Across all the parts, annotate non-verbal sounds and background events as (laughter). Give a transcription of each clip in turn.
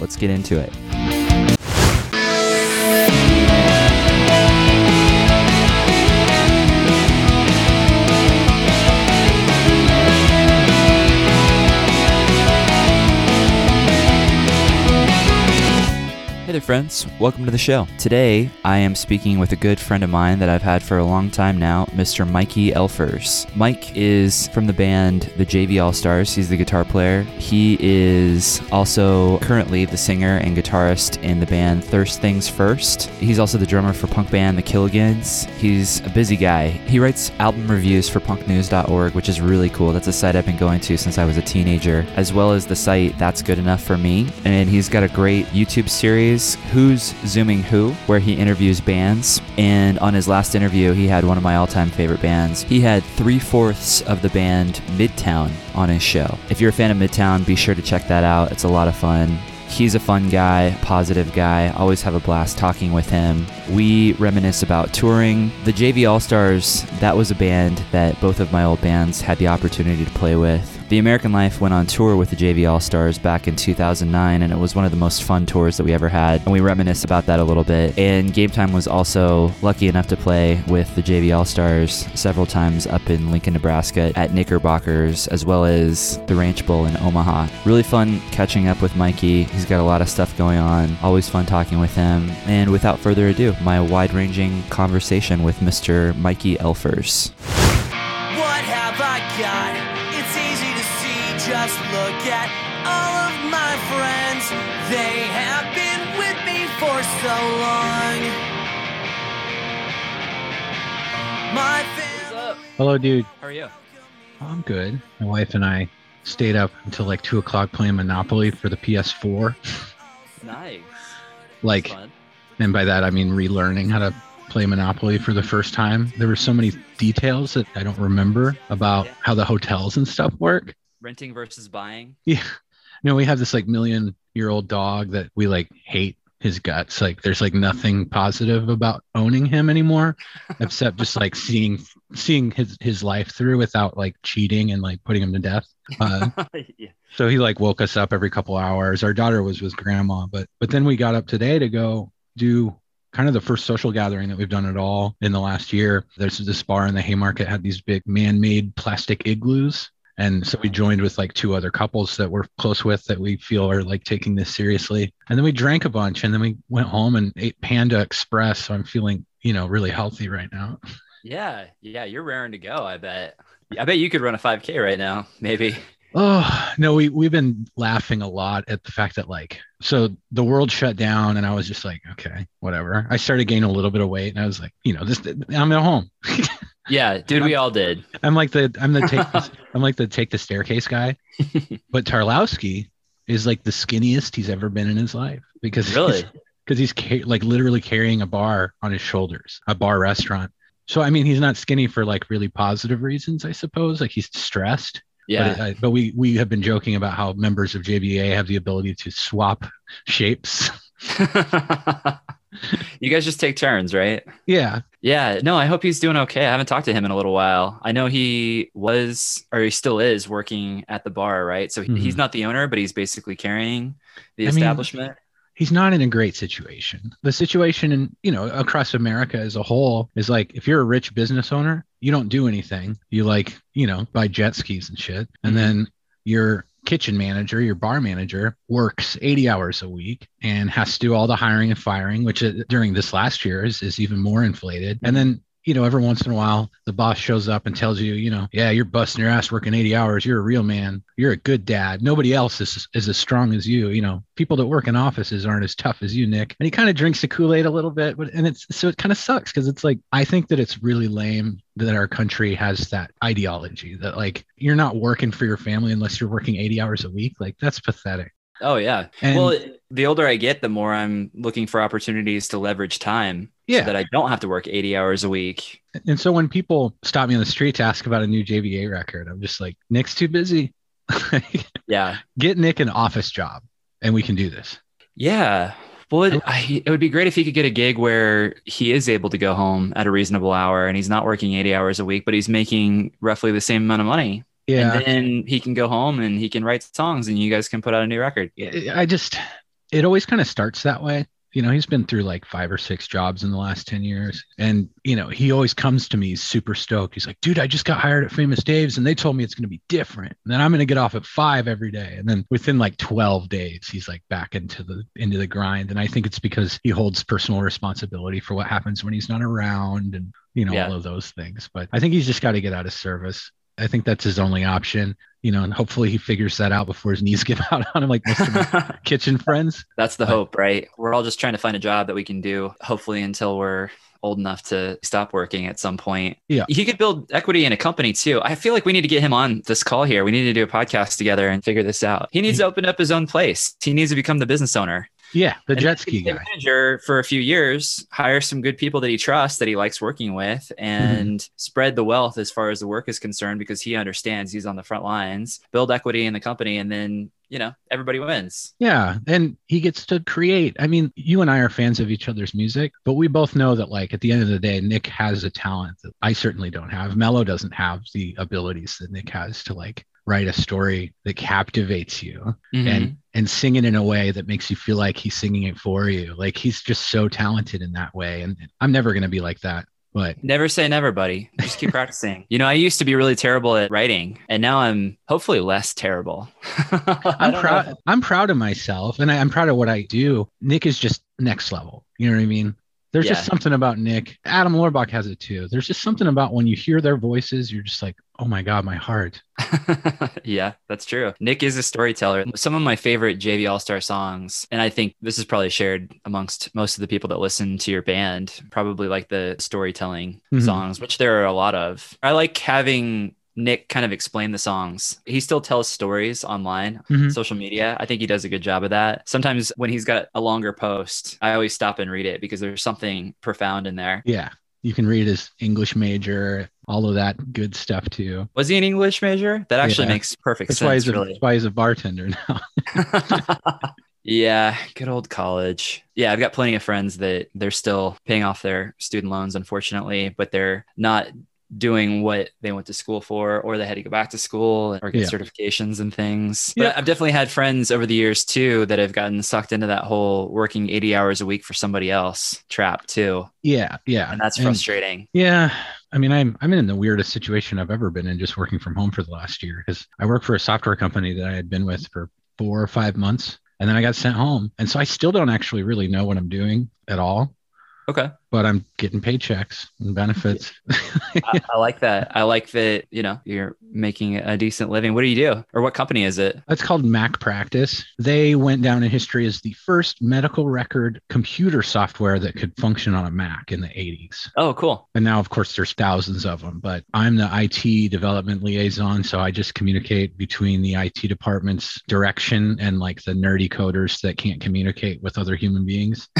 let's get into it. Friends. Welcome to the show. Today, I am speaking with a good friend of mine that I've had for a long time now, Mr. Mikey Elfers. Mike is from the band The JV All Stars. He's the guitar player. He is also currently the singer and guitarist in the band Thirst Things First. He's also the drummer for punk band The Killigans. He's a busy guy. He writes album reviews for punknews.org, which is really cool. That's a site I've been going to since I was a teenager, as well as the site That's Good Enough for Me. And he's got a great YouTube series Who's Zooming Who, where he interviews bands. And on his last interview, he had one of my all time favorite bands. He had three fourths of the band Midtown on his show. If you're a fan of Midtown, be sure to check that out. It's a lot of fun. He's a fun guy, positive guy. Always have a blast talking with him. We reminisce about touring. The JV All Stars, that was a band that both of my old bands had the opportunity to play with. The American Life went on tour with the JV All Stars back in 2009, and it was one of the most fun tours that we ever had. And we reminisce about that a little bit. And Game Time was also lucky enough to play with the JV All Stars several times up in Lincoln, Nebraska at Knickerbockers, as well as the Ranch Bowl in Omaha. Really fun catching up with Mikey. He's got a lot of stuff going on. Always fun talking with him. And without further ado, my wide ranging conversation with Mr. Mikey Elfers. What have I got? Just look at all of my friends. They have been with me for so long. My. Hello, dude. How are you? I'm good. My wife and I stayed up until like two o'clock playing Monopoly for the PS4. Nice. Like, Fun. and by that I mean relearning how to play Monopoly for the first time. There were so many details that I don't remember about Yeah. how the hotels and stuff work. Renting versus buying. Yeah. No, we have this like million year old dog that we like hate his guts. Like there's like nothing positive about owning him anymore, (laughs) except just like seeing seeing his his life through without like cheating and like putting him to death. Uh, (laughs) yeah. so he like woke us up every couple hours. Our daughter was with grandma, but but then we got up today to go do kind of the first social gathering that we've done at all in the last year. There's this bar in the Haymarket had these big man-made plastic igloos. And so we joined with like two other couples that we're close with that we feel are like taking this seriously. And then we drank a bunch and then we went home and ate Panda Express. So I'm feeling, you know, really healthy right now. Yeah, yeah, you're raring to go. I bet. I bet you could run a 5K right now, maybe. (sighs) Oh no, we we've been laughing a lot at the fact that like so the world shut down and I was just like, okay, whatever. I started gaining a little bit of weight and I was like, you know, this I'm at home. (laughs) Yeah, dude, we all did. I'm like the I'm the take the, (laughs) I'm like the take the staircase guy. (laughs) but Tarlowski is like the skinniest he's ever been in his life because Really? (laughs) because he's ca- like literally carrying a bar on his shoulders, a bar restaurant. So I mean, he's not skinny for like really positive reasons, I suppose. Like he's stressed. Yeah. But, uh, but we we have been joking about how members of JVA have the ability to swap shapes. you guys just take turns, right? Yeah. Yeah, no, I hope he's doing okay. I haven't talked to him in a little while. I know he was, or he still is, working at the bar, right? So he- he's not the owner, but he's basically carrying the I mean, establishment. He's not in a great situation. The situation in, you know, across America as a whole is like if you're a rich business owner, you don't do anything. You like, you know, buy jet skis and shit. And Mhm. then your kitchen manager, your bar manager works 80 hours a week and has to do all the hiring and firing, which uh, during this last year is, is even more inflated. And then you know, every once in a while, the boss shows up and tells you, you know, yeah, you're busting your ass working 80 hours. You're a real man. You're a good dad. Nobody else is, is as strong as you. You know, people that work in offices aren't as tough as you, Nick. And he kind of drinks the Kool Aid a little bit, but and it's so it kind of sucks because it's like I think that it's really lame that our country has that ideology that like you're not working for your family unless you're working 80 hours a week. Like that's pathetic. Oh yeah. And- well, the older I get, the more I'm looking for opportunities to leverage time Yeah. so that I don't have to work 80 hours a week. And so when people stop me on the street to ask about a new JVA record, I'm just like, Nick's too busy. (laughs) Yeah. Get Nick an office job and we can do this. Yeah. Well, it, I, it would be great if he could get a gig where he is able to go home at a reasonable hour and he's not working 80 hours a week, but he's making roughly the same amount of money. Yeah. And then he can go home and he can write songs and you guys can put out a new record. Yeah. I just, it always kind of starts that way. You know, he's been through like five or six jobs in the last 10 years. And, you know, he always comes to me he's super stoked. He's like, dude, I just got hired at Famous Dave's and they told me it's going to be different. And then I'm going to get off at five every day. And then within like 12 days, he's like back into the, into the grind. And I think it's because he holds personal responsibility for what happens when he's not around and, you know, Yeah. all of those things. But I think he's just got to get out of service. I think that's his only option, you know, and hopefully he figures that out before his knees (laughs) give out on him, like most of my (laughs) kitchen friends. That's the But- hope, right? We're all just trying to find a job that we can do, hopefully, until we're old enough to stop working at some point. Yeah. He could build equity in a company too. I feel like we need to get him on this call here. We need to do a podcast together and figure this out. He needs to open up his own place. He needs to become the business owner. Yeah, the And jet ski guy. Manager for a few years, hire some good people that he trusts, that he likes working with, and Mm-hmm. spread the wealth as far as the work is concerned because he understands he's on the front lines, build equity in the company, and then, you know, everybody wins. Yeah, and he gets to create. I mean, you and I are fans of each other's music, but we both know that, like, at the end of the day, Nick has a talent that I certainly don't have. Mello doesn't have the abilities that Nick has to like write a story that captivates you Mhm. and and sing it in a way that makes you feel like he's singing it for you. Like he's just so talented in that way, and I'm never gonna be like that. But Never say never, buddy. Just keep (laughs) practicing. You know, I used to be really terrible at writing, and now I'm hopefully less terrible. (laughs) I'm proud. know. I'm proud of myself, and I, I'm proud of what I do. Nick is just next level. You know what I mean? There's just something about Nick. Adam Lorbach has it too. There's just something about when you hear their voices, you're just like, oh my god, my heart. (laughs) yeah, that's true. Nick is a storyteller. Some of my favorite JV All Star songs, and I think this is probably shared amongst most of the people that listen to your band, probably like the storytelling Mhm. songs, which there are a lot of. I like having Nick kind of explain the songs. He still tells stories online, Mhm. social media. I think he does a good job of that. Sometimes when he's got a longer post, I always stop and read it because there's something profound in there. Yeah, you can read his English major, all of that good stuff too. Was he an English major? That actually Yeah. makes perfect That's why sense, he's a, really. that's why he's a bartender now. (laughs) (laughs) yeah, good old college. Yeah, I've got plenty of friends that they're still paying off their student loans, unfortunately, but they're not doing what they went to school for, or they had to go back to school or get Yeah. certifications and things. Yeah. But I've definitely had friends over the years too that have gotten sucked into that whole working 80 hours a week for somebody else trap too. yeah, yeah, And that's And- frustrating. Yeah. I mean, I'm I'm in the weirdest situation I've ever been in just working from home for the last year because I work for a software company that I had been with for four or five months. And then I got sent home. And so I still don't actually really know what I'm doing at all, Okay. But I'm getting paychecks and benefits. (laughs) I, I like that. I like that, you know, you're making a decent living. What do you do? Or what company is it? That's called MacPractice. They went down in history as the first medical record computer software that could function on a Mac in the 80s. Oh, cool. And now, of course, there's thousands of them, but I'm the IT development liaison. So I just communicate between the IT department's direction and like the nerdy coders that can't communicate with other human beings. (laughs)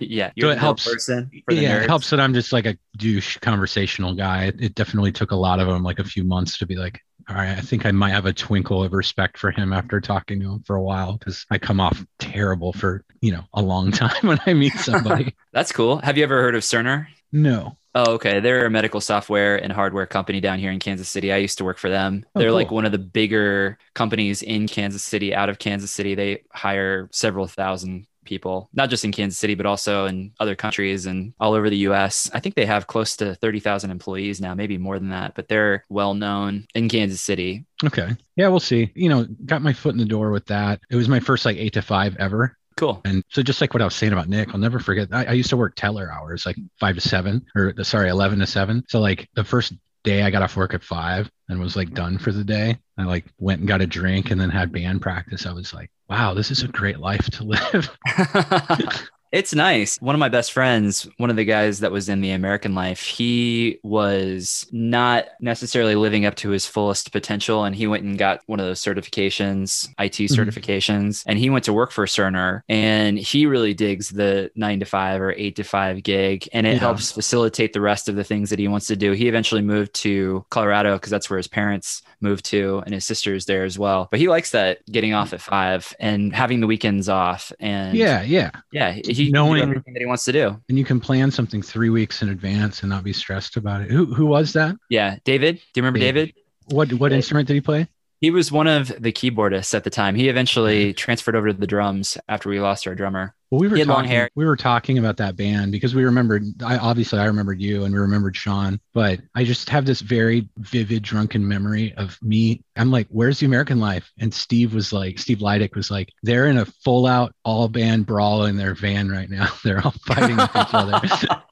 yeah. So You're it the helps- person for the yeah, nerds. it helps that I'm just like a douche conversational guy. It, it definitely took a lot of them, like a few months to be like, all right, I think I might have a twinkle of respect for him after talking to him for a while because I come off terrible for, you know, a long (laughs) time when I meet somebody. (laughs) That's cool. Have you ever heard of Cerner? no. Oh, okay. They're a medical software and hardware company down here in Kansas City. I used to work for them. Oh, They're like one of the bigger companies in Kansas City, out of Kansas City. They hire several thousand people, not just in Kansas City, but also in other countries and all over the US. I think they have close to 30,000 employees now, maybe more than that, but they're well known in Kansas City. Okay. Yeah, we'll see. You know, got my foot in the door with that. It was my first like eight to five ever. Cool. And so, just like what I was saying about Nick, I'll never forget. I, I used to work teller hours, like five to seven, or sorry, eleven to seven. So, like the first day I got off work at five and was like done for the day. I like went and got a drink and then had band practice. I was like, wow, this is a great life to live. (laughs) (laughs) It's nice. One of my best friends, one of the guys that was in the American life, he was not necessarily living up to his fullest potential. And he went and got one of those certifications, IT Mhm. certifications, and he went to work for Cerner. And he really digs the nine to five or eight to five gig. And it Yeah. helps facilitate the rest of the things that he wants to do. He eventually moved to Colorado because that's where his parents moved to, and his sister's there as well. But he likes that getting off at five and having the weekends off. And yeah, yeah. yeah, he do Knowing- everything that he wants to do. And you can plan something three weeks in advance and not be stressed about it. Who who was that? Yeah, David. Do you remember David. David? What what Yeah. instrument did he play? He was one of the keyboardists at the time. He eventually mm-hmm. transferred over to the drums after we lost our drummer. Well, we were He had long talking, we were talking about that band because we remembered. I obviously I remembered you and we remembered Sean, but I just have this very vivid drunken memory of me. I'm like, "Where's the American Life?" And Steve was like, Steve Leidick was like, "They're in a full out all band brawl in their van right now. (laughs) They're all fighting with each other." (laughs)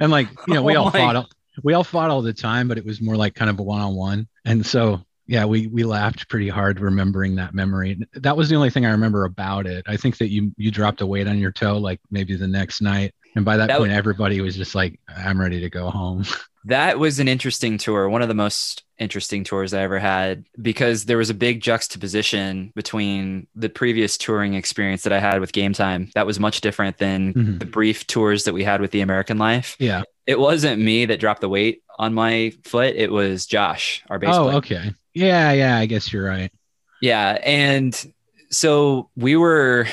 and like, you know, we (laughs) Oh all my- fought. all- We all fought all the time, but it was more like kind of a one on one. And so yeah, we we laughed pretty hard remembering that memory. That was the only thing I remember about it. I think that you you dropped a weight on your toe like maybe the next night, and by that, That point, everybody was just like, "I'm ready to go home." (laughs) That was an interesting tour, one of the most interesting tours I ever had, because there was a big juxtaposition between the previous touring experience that I had with Game Time. That was much different than Mhm. the brief tours that we had with the American Life. Yeah. It wasn't me that dropped the weight on my foot, it was Josh, our bass Oh, player. okay. Yeah, yeah. I guess you're right. Yeah. And so we were,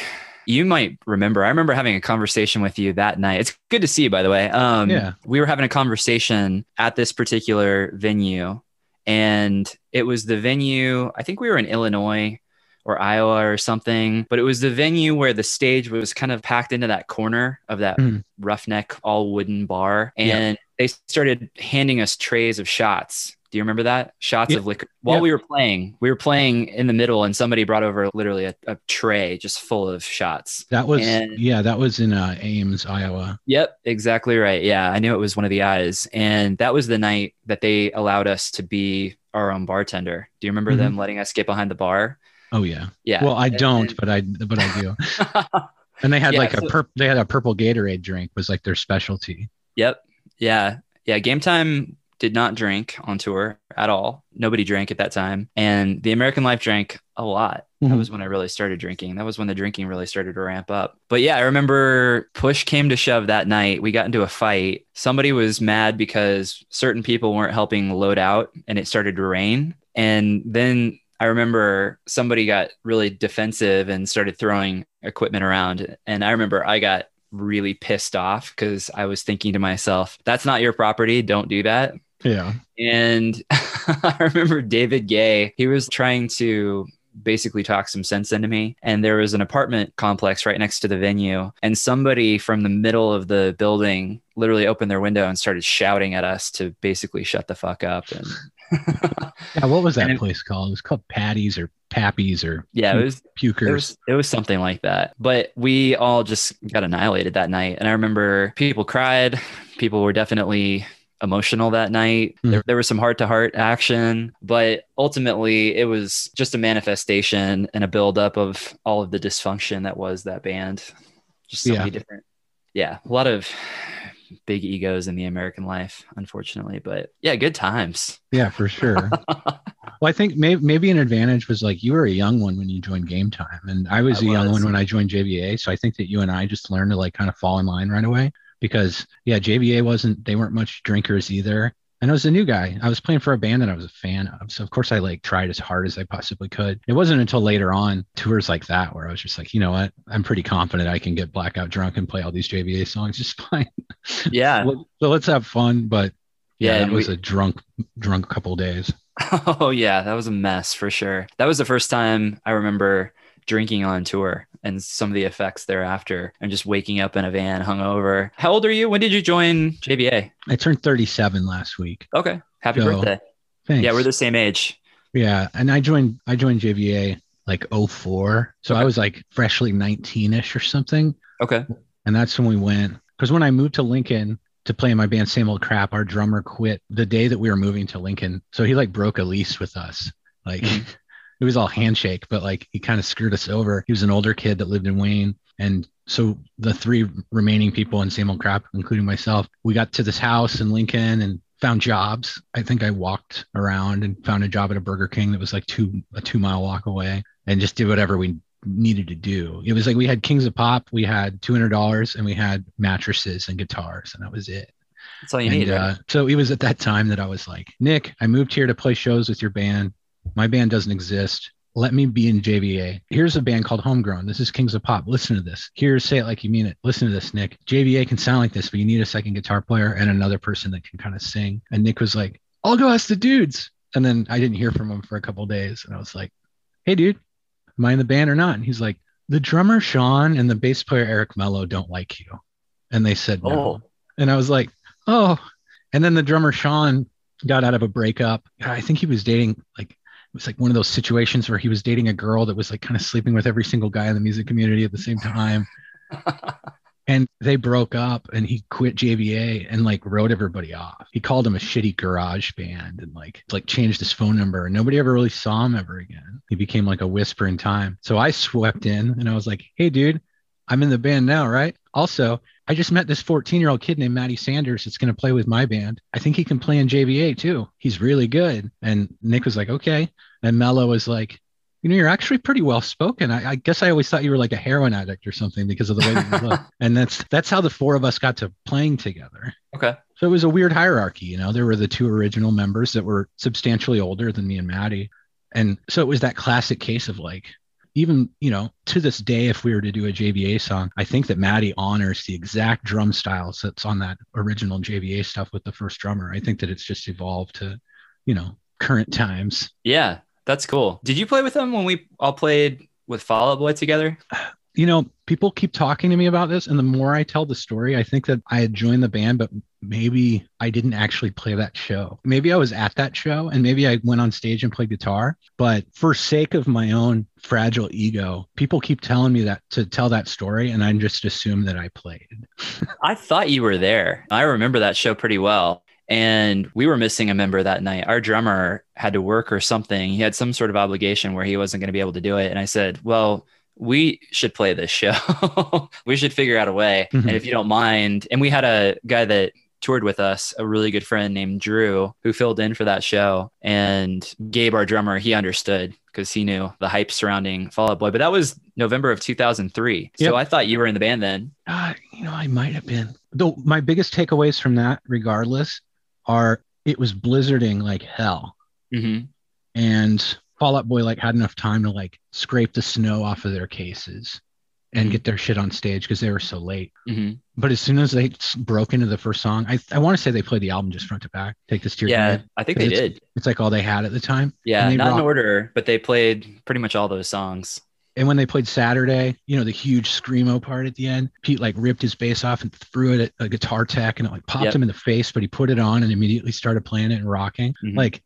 you might remember, I remember having a conversation with you that night. It's good to see you, by the way. Um, Yeah. We were having a conversation at this particular venue, and it was the venue, I think we were in Illinois or Iowa or something, but it was the venue where the stage was kind of packed into that corner of that Mhm. roughneck, all wooden bar. Yeah. And they started handing us trays of shots. Do you remember that? Shots Yeah. of liquor. While Yeah. we were playing, we were playing in the middle, and somebody brought over literally a, a tray just full of shots. That was And- yeah. That was in uh, Ames, Iowa. Yep, exactly right. Yeah, I knew it was one of the eyes. And that was the night that they allowed us to be our own bartender. Do you remember Mhm. them letting us get behind the bar? Oh yeah. Yeah. Well, I And- don't, but I but I do. (laughs) And they had Yeah, like a so- purp. They had a purple Gatorade drink was like their specialty. Yep. Yeah. Yeah. Game time did not drink on tour at all. Nobody drank at that time. And the American Life drank a lot. That Mhm. was when I really started drinking. That was when the drinking really started to ramp up. But yeah, I remember push came to shove that night. We got into a fight. Somebody was mad because certain people weren't helping load out and it started to rain. And then I remember somebody got really defensive and started throwing equipment around. And I remember I got really pissed off because I was thinking to myself, that's not your property. Don't do that. Yeah. And (laughs) I remember David Gay, he was trying to basically talk some sense into me. And there was an apartment complex right next to the venue. And somebody from the middle of the building literally opened their window and started shouting at us to basically shut the fuck up. And (laughs) Yeah. What was that And it- place called? It was called Patty's or Pappy's or yeah, it was Pukers. It was it was something like that. But we all just got annihilated that night. And I remember people cried. People were definitely emotional that night. Mhm. There, there was some heart to heart action, but ultimately it was just a manifestation and a buildup of all of the dysfunction that was that band. Just so Yeah. many different, yeah, a lot of big egos in the American life, unfortunately. But yeah, good times. yeah, for sure. (laughs) Well, I think maybe maybe an advantage was like you were a young one when you joined Game Time, and I was I a young one when I joined JVA. So I think that you and I just learned to like kind of fall in line right away because yeah, JVA wasn't they weren't much drinkers either, and I was a new guy. I was playing for a band that I was a fan of, so of course I like tried as hard as I possibly could. It wasn't until later on tours like that where I was just like, you know what, I'm pretty confident I can get blackout drunk and play all these JVA songs just (laughs) fine. Yeah. So let's have fun, but yeah, Yeah, that was we- a drunk drunk couple days. (laughs) Oh yeah, that was a mess for sure. That was the first time I remember drinking on tour and some of the effects thereafter and just waking up in a van hungover. How old are you? When did you join JVA? I turned 37 last week. Okay. Happy So, birthday. Thanks. Yeah, we're the same age. yeah, and I joined I joined JVA like 04. So I was like freshly 19 ish or something. Okay. And that's when we went. Because when I moved to Lincoln to play in my band Same Old Crap, our drummer quit the day that we were moving to Lincoln. So he like broke a lease with us. Like Mhm. It was all handshake, but like he kind of screwed us over. He was an older kid that lived in Wayne. And so the three remaining people in Same Old Crap, including myself, we got to this house in Lincoln and found jobs. I think I walked around and found a job at a Burger King that was like two a two mile walk away and just did whatever we needed to do. It was like we had Kings of Pop, we had two hundred dollars, and we had mattresses and guitars, and that was it. That's all you And, need. right? uh, so it was at that time that I was like, Nick, I moved here to play shows with your band. My band doesn't exist. Let me be in JVA. Here's a band called Homegrown. This is Kings of Pop. Listen to this. Here's Say It Like You Mean It. Listen to this, Nick. JVA can sound like this, but you need a second guitar player and another person that can kind of sing. And Nick was like, I'll go ask the dudes. And then I didn't hear from him for a couple days. And I was like, Hey, dude, am I in the band or not? And he's like, The drummer Sean and the bass player Eric Mello don't like you. And they said no. Oh. And I was like, oh. And then the drummer Sean got out of a breakup. I think he was dating like was like one of those situations where he was dating a girl that was like kind of sleeping with every single guy in the music community at the same time. (laughs) and they broke up and he quit JVA and like wrote everybody off. He called him a shitty garage band and like like changed his phone number and nobody ever really saw him ever again. He became like a whisper in time. So I swept in and I was like, "Hey dude, I'm in the band now, right? Also, I just met this 14 year old kid named Matty Sanders that's going to play with my band. I think he can play in JVA too. He's really good. And Nick was like, okay. And Mello was like, you know, you're actually pretty well spoken. I, I guess I always thought you were like a heroin addict or something because of the way that you look. (laughs) And that's that's how the four of us got to playing together. Okay. So it was a weird hierarchy, you know. There were the two original members that were substantially older than me and Matty. And so it was that classic case of like, even, you know, to this day, if we were to do a JVA song, I think that Matty honors the exact drum styles that's on that original JVA stuff with the first drummer. I think that it's just evolved to, you know, current times. Yeah, that's cool. Did you play with them when we all played with Fall Out Boy together? you know, people keep talking to me about this, and the more I tell the story, I think that I had joined the band, but maybe I didn't actually play that show. Maybe I was at that show, and maybe I went on stage and played guitar. But for sake of my own fragile ego, people keep telling me that to tell that story, and I just assume that I played. (laughs) I thought you were there. I remember that show pretty well. And we were missing a member that night. Our drummer had to work or something. He had some sort of obligation where he wasn't going to be able to do it. And I said, Well, we should play this show. (laughs) we should figure out a way. Mhm. And if you don't mind, and we had a guy that toured with us, a really good friend named Drew, who filled in for that show. And Gabe, our drummer, he understood because he knew the hype surrounding Fall Out Boy. But that was November of 2003. Yep. So I thought you were in the band then. Uh, you know, I might have been. Though my biggest takeaways from that, regardless, are it was blizzarding like hell. Mm-hmm. and Fall Out Boy like had enough time to like scrape the snow off of their cases and Mhm. get their shit on stage because they were so late. Mm-hmm. But as soon as they broke into the first song, I, I want to say they played the album just front to back. Take this to your Yeah, grave. I think they it's- did. It's like all they had at the time. Yeah, not in order, but they played pretty much all those songs. And when they played Saturday, you know, the huge screamo part at the end, Pete like ripped his bass off and threw it at a guitar tech and it like popped Yep. him in the face, but he put it on and immediately started playing it and rocking. Mhm. Like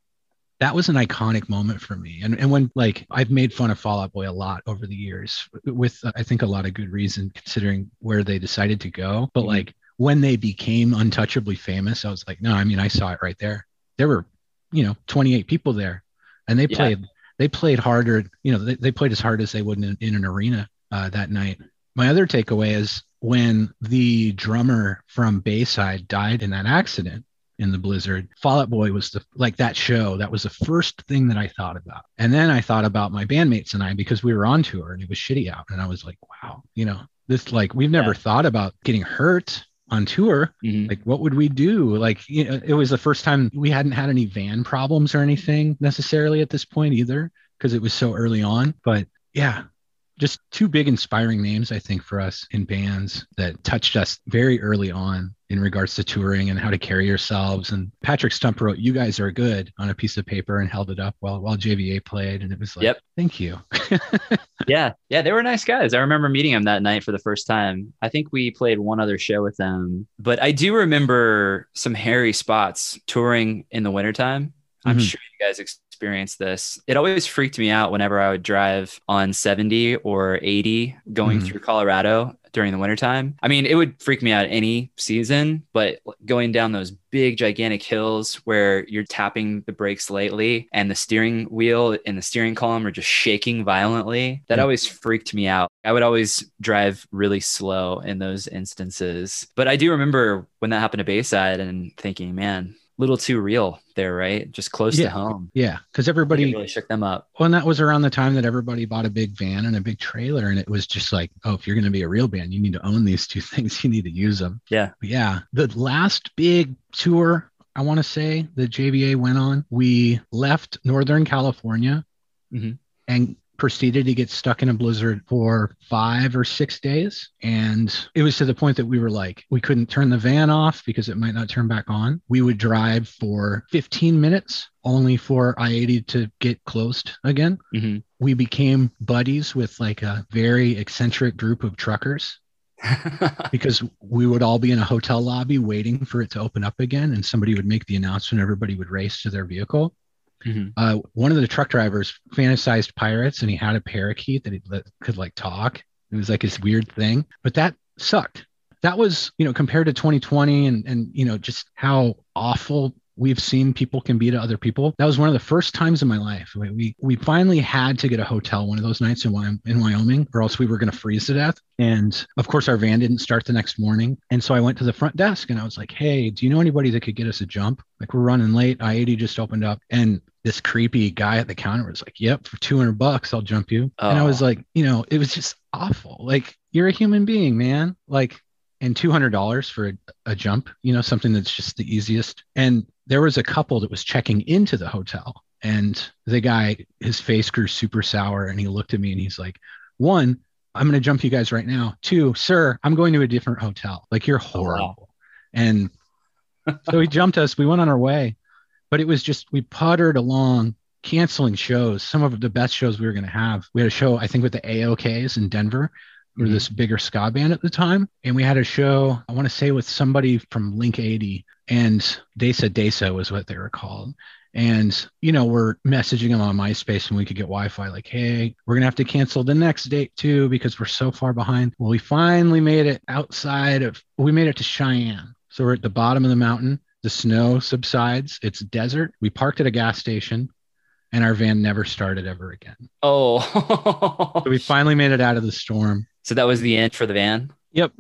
that was an iconic moment for me. And and when like I've made fun of Fall Out Boy a lot over the years with uh, I think a lot of good reason considering where they decided to go. But Mhm. like when they became untouchably famous, I was like, no, I mean I saw it right there. There were, you know, 28 people there and they Yeah. played they played harder, you know, they, they played as hard as they would in, in an arena uh, that night. My other takeaway is when the drummer from Bayside died in that accident in the blizzard, Fall Out Boy was the like that show. That was the first thing that I thought about. And then I thought about my bandmates and I because we were on tour and it was shitty out. And I was like, wow, you know, this like we've never Yeah. thought about getting hurt on tour Mhm. like what would we do like you know, it was the first time we hadn't had any van problems or anything necessarily at this point either because it was so early on but yeah just two big inspiring names i think for us in bands that touched us very early on in regards to touring and how to carry yourselves and patrick stump wrote you guys are good on a piece of paper and held it up while while jva played and it was like Yep. thank you (laughs) Yeah, yeah, they were nice guys. I remember meeting them that night for the first time. I think we played one other show with them, but I do remember some hairy spots touring in the wintertime. I'm Mhm. sure you guys experienced this. It always freaked me out whenever I would drive on 70 or 80 going Mhm. through Colorado during the wintertime. I mean, it would freak me out any season, but going down those big, gigantic hills where you're tapping the brakes lightly and the steering wheel and the steering column are just shaking violently, that Yeah. always freaked me out. I would always drive really slow in those instances. But I do remember when that happened to Bayside and thinking, man, little too real there, right? Just close Yeah. to home. Yeah, because everybody really shook them up. Well, and that was around the time that everybody bought a big van and a big trailer. And it was just like, oh, if you're going to be a real band, you need to own these two (laughs) things. You need to use them. Yeah. But yeah. The last big tour, I want to say, the JVA went on, we left Northern California Mhm. and proceeded to get stuck in a blizzard for five or six days. And it was to the point that we were like, we couldn't turn the van off because it might not turn back on. We would drive for 15 minutes only for I 80 to get closed again. Mhm. We became buddies with like a very eccentric group of truckers (laughs) because we would all be in a hotel lobby waiting for it to open up again. And somebody would make the announcement, everybody would race to their vehicle. Mhm. Uh, one of the truck drivers fantasized pirates and he had a parakeet that he that could like talk. It was like this weird thing, but that sucked. That was, you know, compared to 2020 and and you know just how awful we've seen people can be to other people. That was one of the first times in my life. We we, we finally had to get a hotel one of those nights in Wyoming, in Wyoming, or else we were going to freeze to death. And of course, our van didn't start the next morning. And so I went to the front desk and I was like, "Hey, do you know anybody that could get us a jump? Like we're running late. I 80 just opened up, and this creepy guy at the counter was like, "Yep, for 200 bucks, I'll jump you." And I was Oh. like, you know, it was just awful. Like you're a human being, man. Like, and $200 for a, a jump, you know, something that's just the easiest. And there was a couple that was checking into the hotel, and the guy, his face grew super sour, and he looked at me and he's like, "One, I'm going to jump you guys right now. Two, sir, I'm going to a different hotel. Like you're Oh, wow. horrible." And so he jumped us. We went on our way, but it was just we puttered along, canceling shows. Some of the best shows we were going to have. We had a show, I think, with the AOKs in Denver. We were Mhm. this bigger ska band at the time, and we had a show. I want to say with somebody from Link 80, and Desa Desa was what they were called. And you know, we're messaging them on MySpace and we could get Wi-Fi, like, "Hey, we're gonna have to cancel the next date too because we're so far behind." Well, we finally made it outside of. We made it to Cheyenne, so we're at the bottom of the mountain. The snow subsides. It's desert. We parked at a gas station, and our van never started ever again. Oh. (laughs) So we finally made it out of the storm. so that was the end for the van. Yep.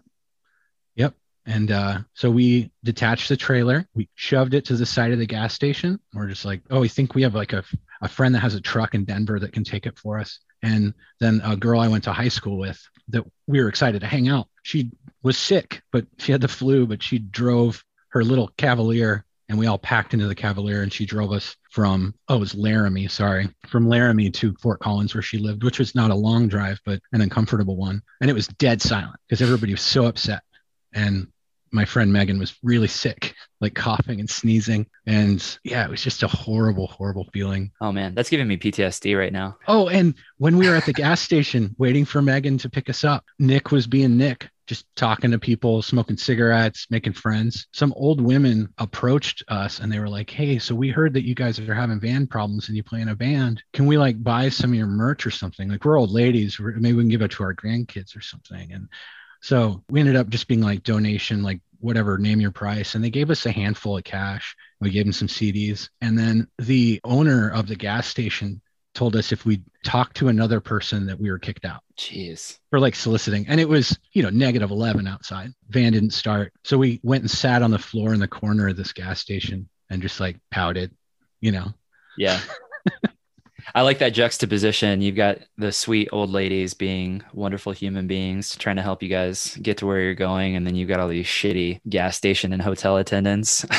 And uh, so we detached the trailer, we shoved it to the side of the gas station. We're just like, oh, we think we have like a, a friend that has a truck in Denver that can take it for us. And then a girl I went to high school with that we were excited to hang out. She was sick, but she had the flu, but she drove her little Cavalier and we all packed into the Cavalier and she drove us from, oh, it was Laramie, sorry, from Laramie to Fort Collins where she lived, which was not a long drive, but an uncomfortable one. And it was dead silent because everybody was so upset. And my friend Megan was really sick, like coughing and sneezing. And yeah, it was just a horrible, horrible feeling. Oh man, that's giving me PTSD right now. Oh, and when we were at the (laughs) gas station waiting for Megan to pick us up, Nick was being Nick, just talking to people, smoking cigarettes, making friends. Some old women approached us and they were like, Hey, so we heard that you guys are having van problems and you play in a band. Can we like buy some of your merch or something? Like we're old ladies. Maybe we can give it to our grandkids or something. And so we ended up just being like donation, like whatever, name your price. And they gave us a handful of cash. We gave them some CDs. And then the owner of the gas station told us if we talked to another person that we were kicked out Jeez. for like soliciting. And it was, you know, negative 11 outside. Van didn't start. So we went and sat on the floor in the corner of this gas station and just like pouted, you know. Yeah. (laughs) I like that juxtaposition. You've got the sweet old ladies being wonderful human beings trying to help you guys get to where you're going. And then you've got all these shitty gas station and hotel attendants. (laughs)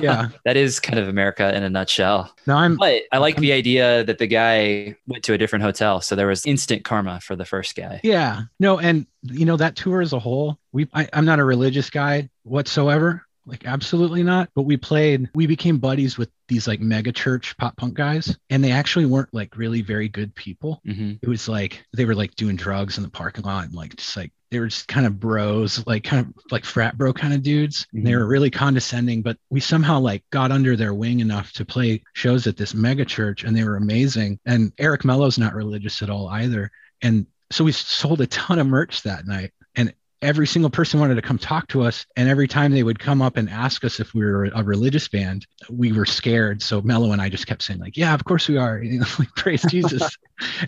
Yeah. that is kind of America in a nutshell. Now I'm But I like the idea that the guy went to a different hotel. So there was instant karma for the first guy. Yeah. No, and you know that tour as a whole, we I, I'm not a religious guy whatsoever. Like, absolutely not. But we played, we became buddies with these like mega church pop punk guys, and they actually weren't like really very good people. hmm It was like they were like doing drugs in the parking lot and like just like they were just kind of bros, like kind of like frat bro kind of dudes. And they were really condescending, but we somehow like got under their wing enough to play shows at this mega church and they were amazing. And Eric Mello's not religious at all either. And so we sold a ton of merch that night. Every single person wanted to come talk to us. And every time they would come up and ask us if we were a religious band, we were scared. So Mello and I just kept saying, like, yeah, of course we are. (laughs) You know, like, praise (laughs) Jesus.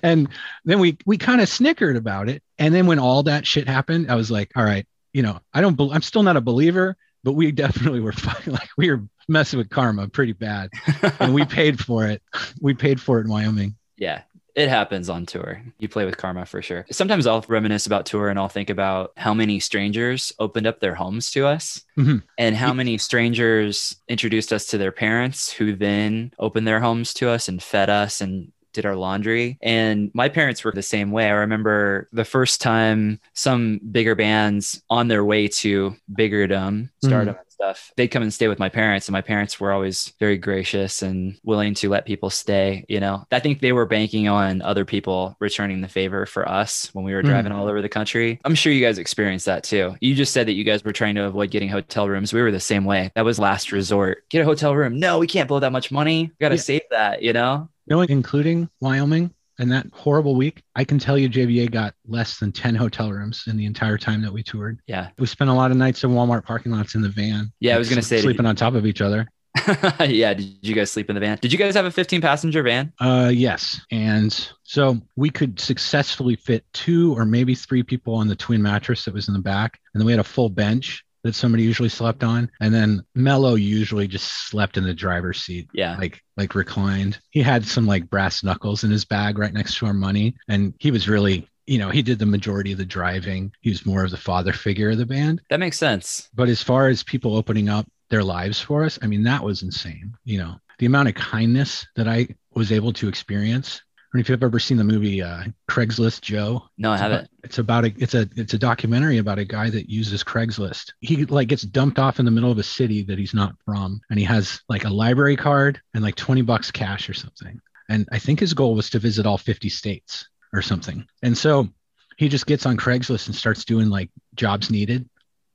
And then we we kind of snickered about it. And then when all that shit happened, I was like, all right, you know, I don't, bel I'm still not a believer, but we (laughs) definitely were fucking like we were messing with karma pretty bad, and we paid for it. We paid for it in Wyoming. Yeah. It happens on tour. You play with karma for sure. Sometimes I'll reminisce about tour and I'll think about how many strangers opened up their homes to us Mhm. and how many strangers introduced us to their parents who then opened their homes to us and fed us and did our laundry. And my parents were the same way. I remember the first time some bigger bands on their way to biggerdom, stardom and stuff, they'd come and stay with my parents. And my parents were always very gracious and willing to let people stay. You know, I think they were banking on other people returning the favor for us when we were Mm. driving all over the country. I'm sure you guys experienced that too. You just said that you guys were trying to avoid getting hotel rooms. We were the same way. That was last resort. Get a hotel room. No, we can't blow that much money. We got to Yeah. save that, you know? You know, including Wyoming and that horrible week, I can tell you JVA got less than 10 hotel rooms in the entire time that we toured. Yeah. We spent a lot of nights in Walmart parking lots in the van. Yeah, I was gonna say, sleeping you- on top of each other. (laughs) yeah. Did you guys sleep in the van? Did you guys have a 15 passenger van? Uh, yes. And so we could successfully fit two or maybe three people on the twin mattress that was in the back. And then we had a full bench that somebody usually slept on. And then Mello usually just slept in the driver's seat. Yeah. Like like reclined. He had some like brass knuckles in his bag right next to our money. And he was really, you know, he did the majority of the driving. He was more of the father figure of the band. That makes sense. But as far as people opening up their lives for us, I mean, that was insane. You know, the amount of kindness that I was able to experience. I don't know if you've ever seen the movie uh, Craigslist Joe. No, I It's haven't. about- It's about a it's a it's a documentary about a guy that uses Craigslist. He like gets dumped off in the middle of a city that he's not from, and he has like a library card and like twenty bucks cash or something. And I think his goal was to visit all fifty states or something. And so he just gets on Craigslist and starts doing like jobs needed,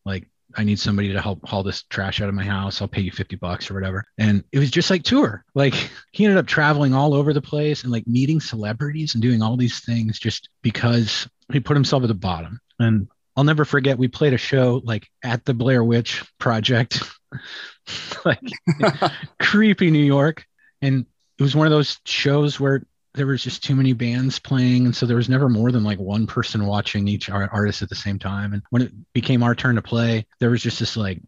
like I need somebody to help haul this trash out of my house. I'll pay you 50 bucks or whatever. And it was just like tour. Like he ended up traveling all over the place and like meeting celebrities and doing all these things just because he put himself at the bottom. And I'll never forget we played a show like at the Blair Witch Project, (laughs) like (laughs) creepy New York. And it was one of those shows where there was just too many bands playing. And so there was never more than like one person watching each ar- artist at the same time. And when it became our turn to play, there was just this like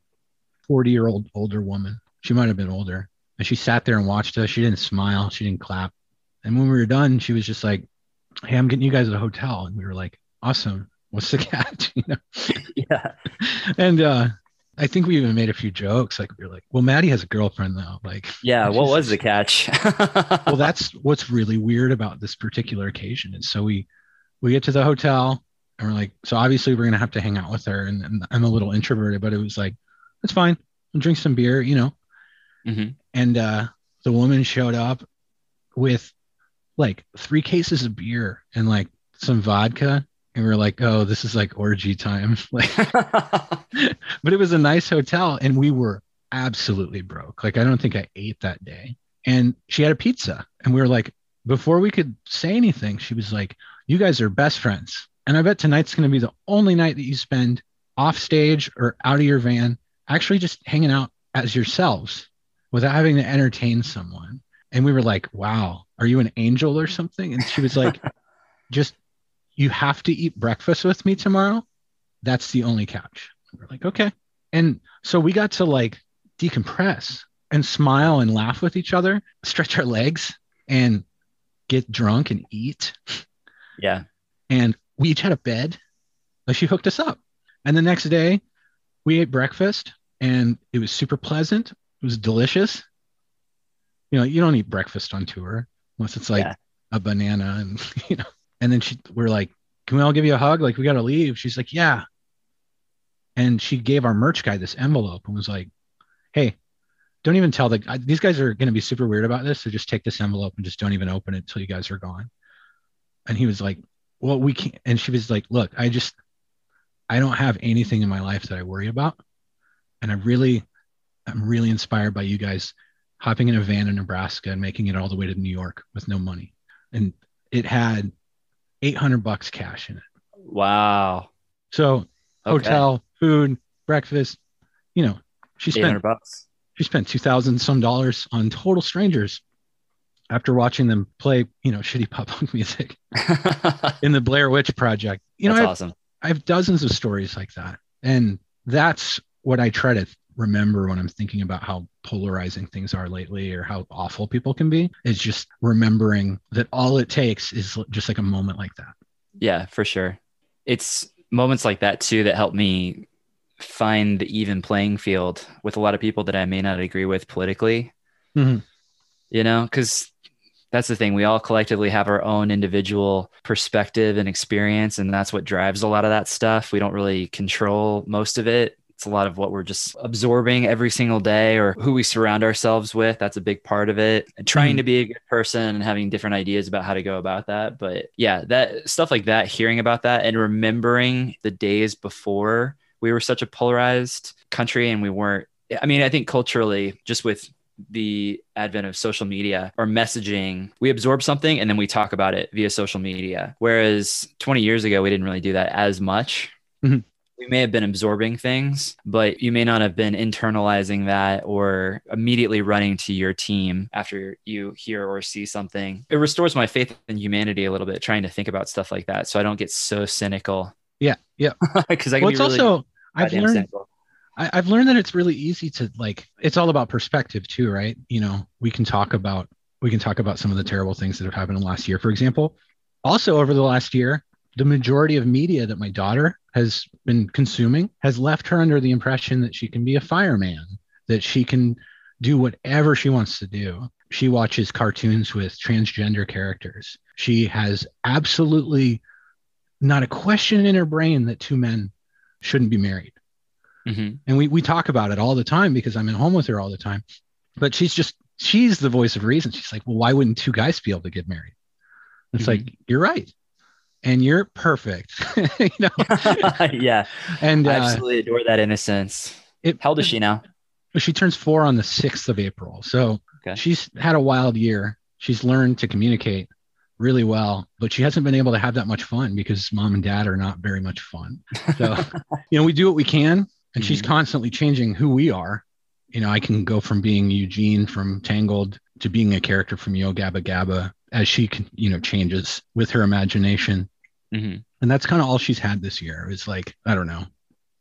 40 year old older woman. She might have been older. And she sat there and watched us. She didn't smile. She didn't clap. And when we were done, she was just like, Hey, I'm getting you guys at a hotel. And we were like, Awesome. What's the (laughs) catch? You know? (laughs) Yeah. And uh I think we even made a few jokes. Like we were like, well, Matty has a girlfriend though. Like, Yeah. What was the catch? well, (laughs) that's what's really weird about this particular occasion. And so we we get to the hotel and we're like, so obviously we're gonna have to hang out with her. And, and I'm a little introverted, but it was like, that's fine. We'll drink some beer, you know. Mhm. And uh the woman showed up with like three cases of beer and like some vodka. And we were like, oh, this is like orgy time. (laughs) Like (laughs) but it was a nice hotel and we were absolutely broke. Like I don't think I ate that day. And she had a pizza and we were like before we could say anything, she was like, "You guys are best friends." And I bet tonight's going to be the only night that you spend off stage or out of your van actually just hanging out as yourselves without having to entertain someone. And we were like, "Wow, are you an angel or something?" And she was like, (laughs) "Just you have to eat breakfast with me tomorrow. That's the only couch." We're like, "Okay." And so we got to like decompress and smile and laugh with each other, stretch our legs and get drunk and eat. yeah. And we each had a bed. Like she hooked us up. And the next day we ate breakfast and it was super pleasant. It was delicious. You know, you don't eat breakfast on tour unless it's like Yeah. a banana and (laughs) you know. And then she we're like, Can we all give you a hug? Like we gotta leave. She's like, Yeah. And she gave our merch guy this envelope and was like, hey, don't even tell the I- these guys are going to be super weird about this. So just take this envelope and just don't even open it until you guys are gone. And he was like, well, we can't. And she was like, look, I just, I don't have anything in my life that I worry about. And I really, I'm really inspired by you guys hopping in a van in Nebraska and making it all the way to New York with no money. And it had 800 bucks cash in it. Wow. So Okay. hotel, food, breakfast, you know, she spent, bucks. she spent 2000 some dollars on total strangers after watching them play, you know, shitty pop punk music (laughs) in the Blair Witch project. You know, I have, awesome. I have dozens of stories like that. And that's what I try to remember when I'm thinking about how polarizing things are lately or how awful people can be is just remembering that all it takes is just like a moment like that. Yeah, for sure. It's moments like that too that help me find the even playing field with a lot of people that I may not agree with politically. Mhm. You know, because that's the thing. We all collectively have our own individual perspective and experience, and that's what drives a lot of that stuff. We don't really control most of it. It's a lot of what we're just absorbing every single day or who we surround ourselves with. That's a big part of it. And trying Mhm. to be a good person and having different ideas about how to go about that. But yeah, that stuff like that, hearing about that and remembering the days before we were such a polarized country and we weren't, I mean, I think culturally, just with the advent of social media or messaging, we absorb something and then we talk about it via social media. Whereas 20 years ago, we didn't really do that as much. Mhm. We may have been absorbing things, but you may not have been internalizing that or immediately running to your team after you hear or see something. It restores my faith in humanity a little bit, trying to think about stuff like that. So I don't get so cynical Yeah. Yeah. (laughs) because I can Well, be it's really also, I've learned, cynical. I, I've learned that it's really easy to like, it's all about perspective too, right? You know, we can talk about, we can talk about some of the terrible things that have happened in the last year, for example. Also, over the last year, the majority of media that my daughter has been consuming has left her under the impression that she can be a fireman, that she can do whatever she wants to do. She watches cartoons with transgender characters. She has absolutely not a question in her brain that two men shouldn't be married. Mhm. And we, we talk about it all the time because I'm at home with her all the time. But she's just, she's the voice of reason. She's like, well, why wouldn't two guys be able to get married? It's Mhm. like, you're right. And you're perfect. (laughs) you know? (laughs) yeah, And I uh, absolutely adore that innocence. it, How old is she now? she turns four on the 6th of April. So Okay. she's had a wild year. She's learned to communicate really well, but she hasn't been able to have that much fun because mom and dad are not very much fun. So, (laughs) you know, we do what we can, and she's Mhm. constantly changing who we are. You know, I can go from being Eugene from Tangled to being a character from Yo Gabba Gabba as she can, you know, changes with her imagination. Mhm. And that's kind of all she's had this year. Is like, I don't know,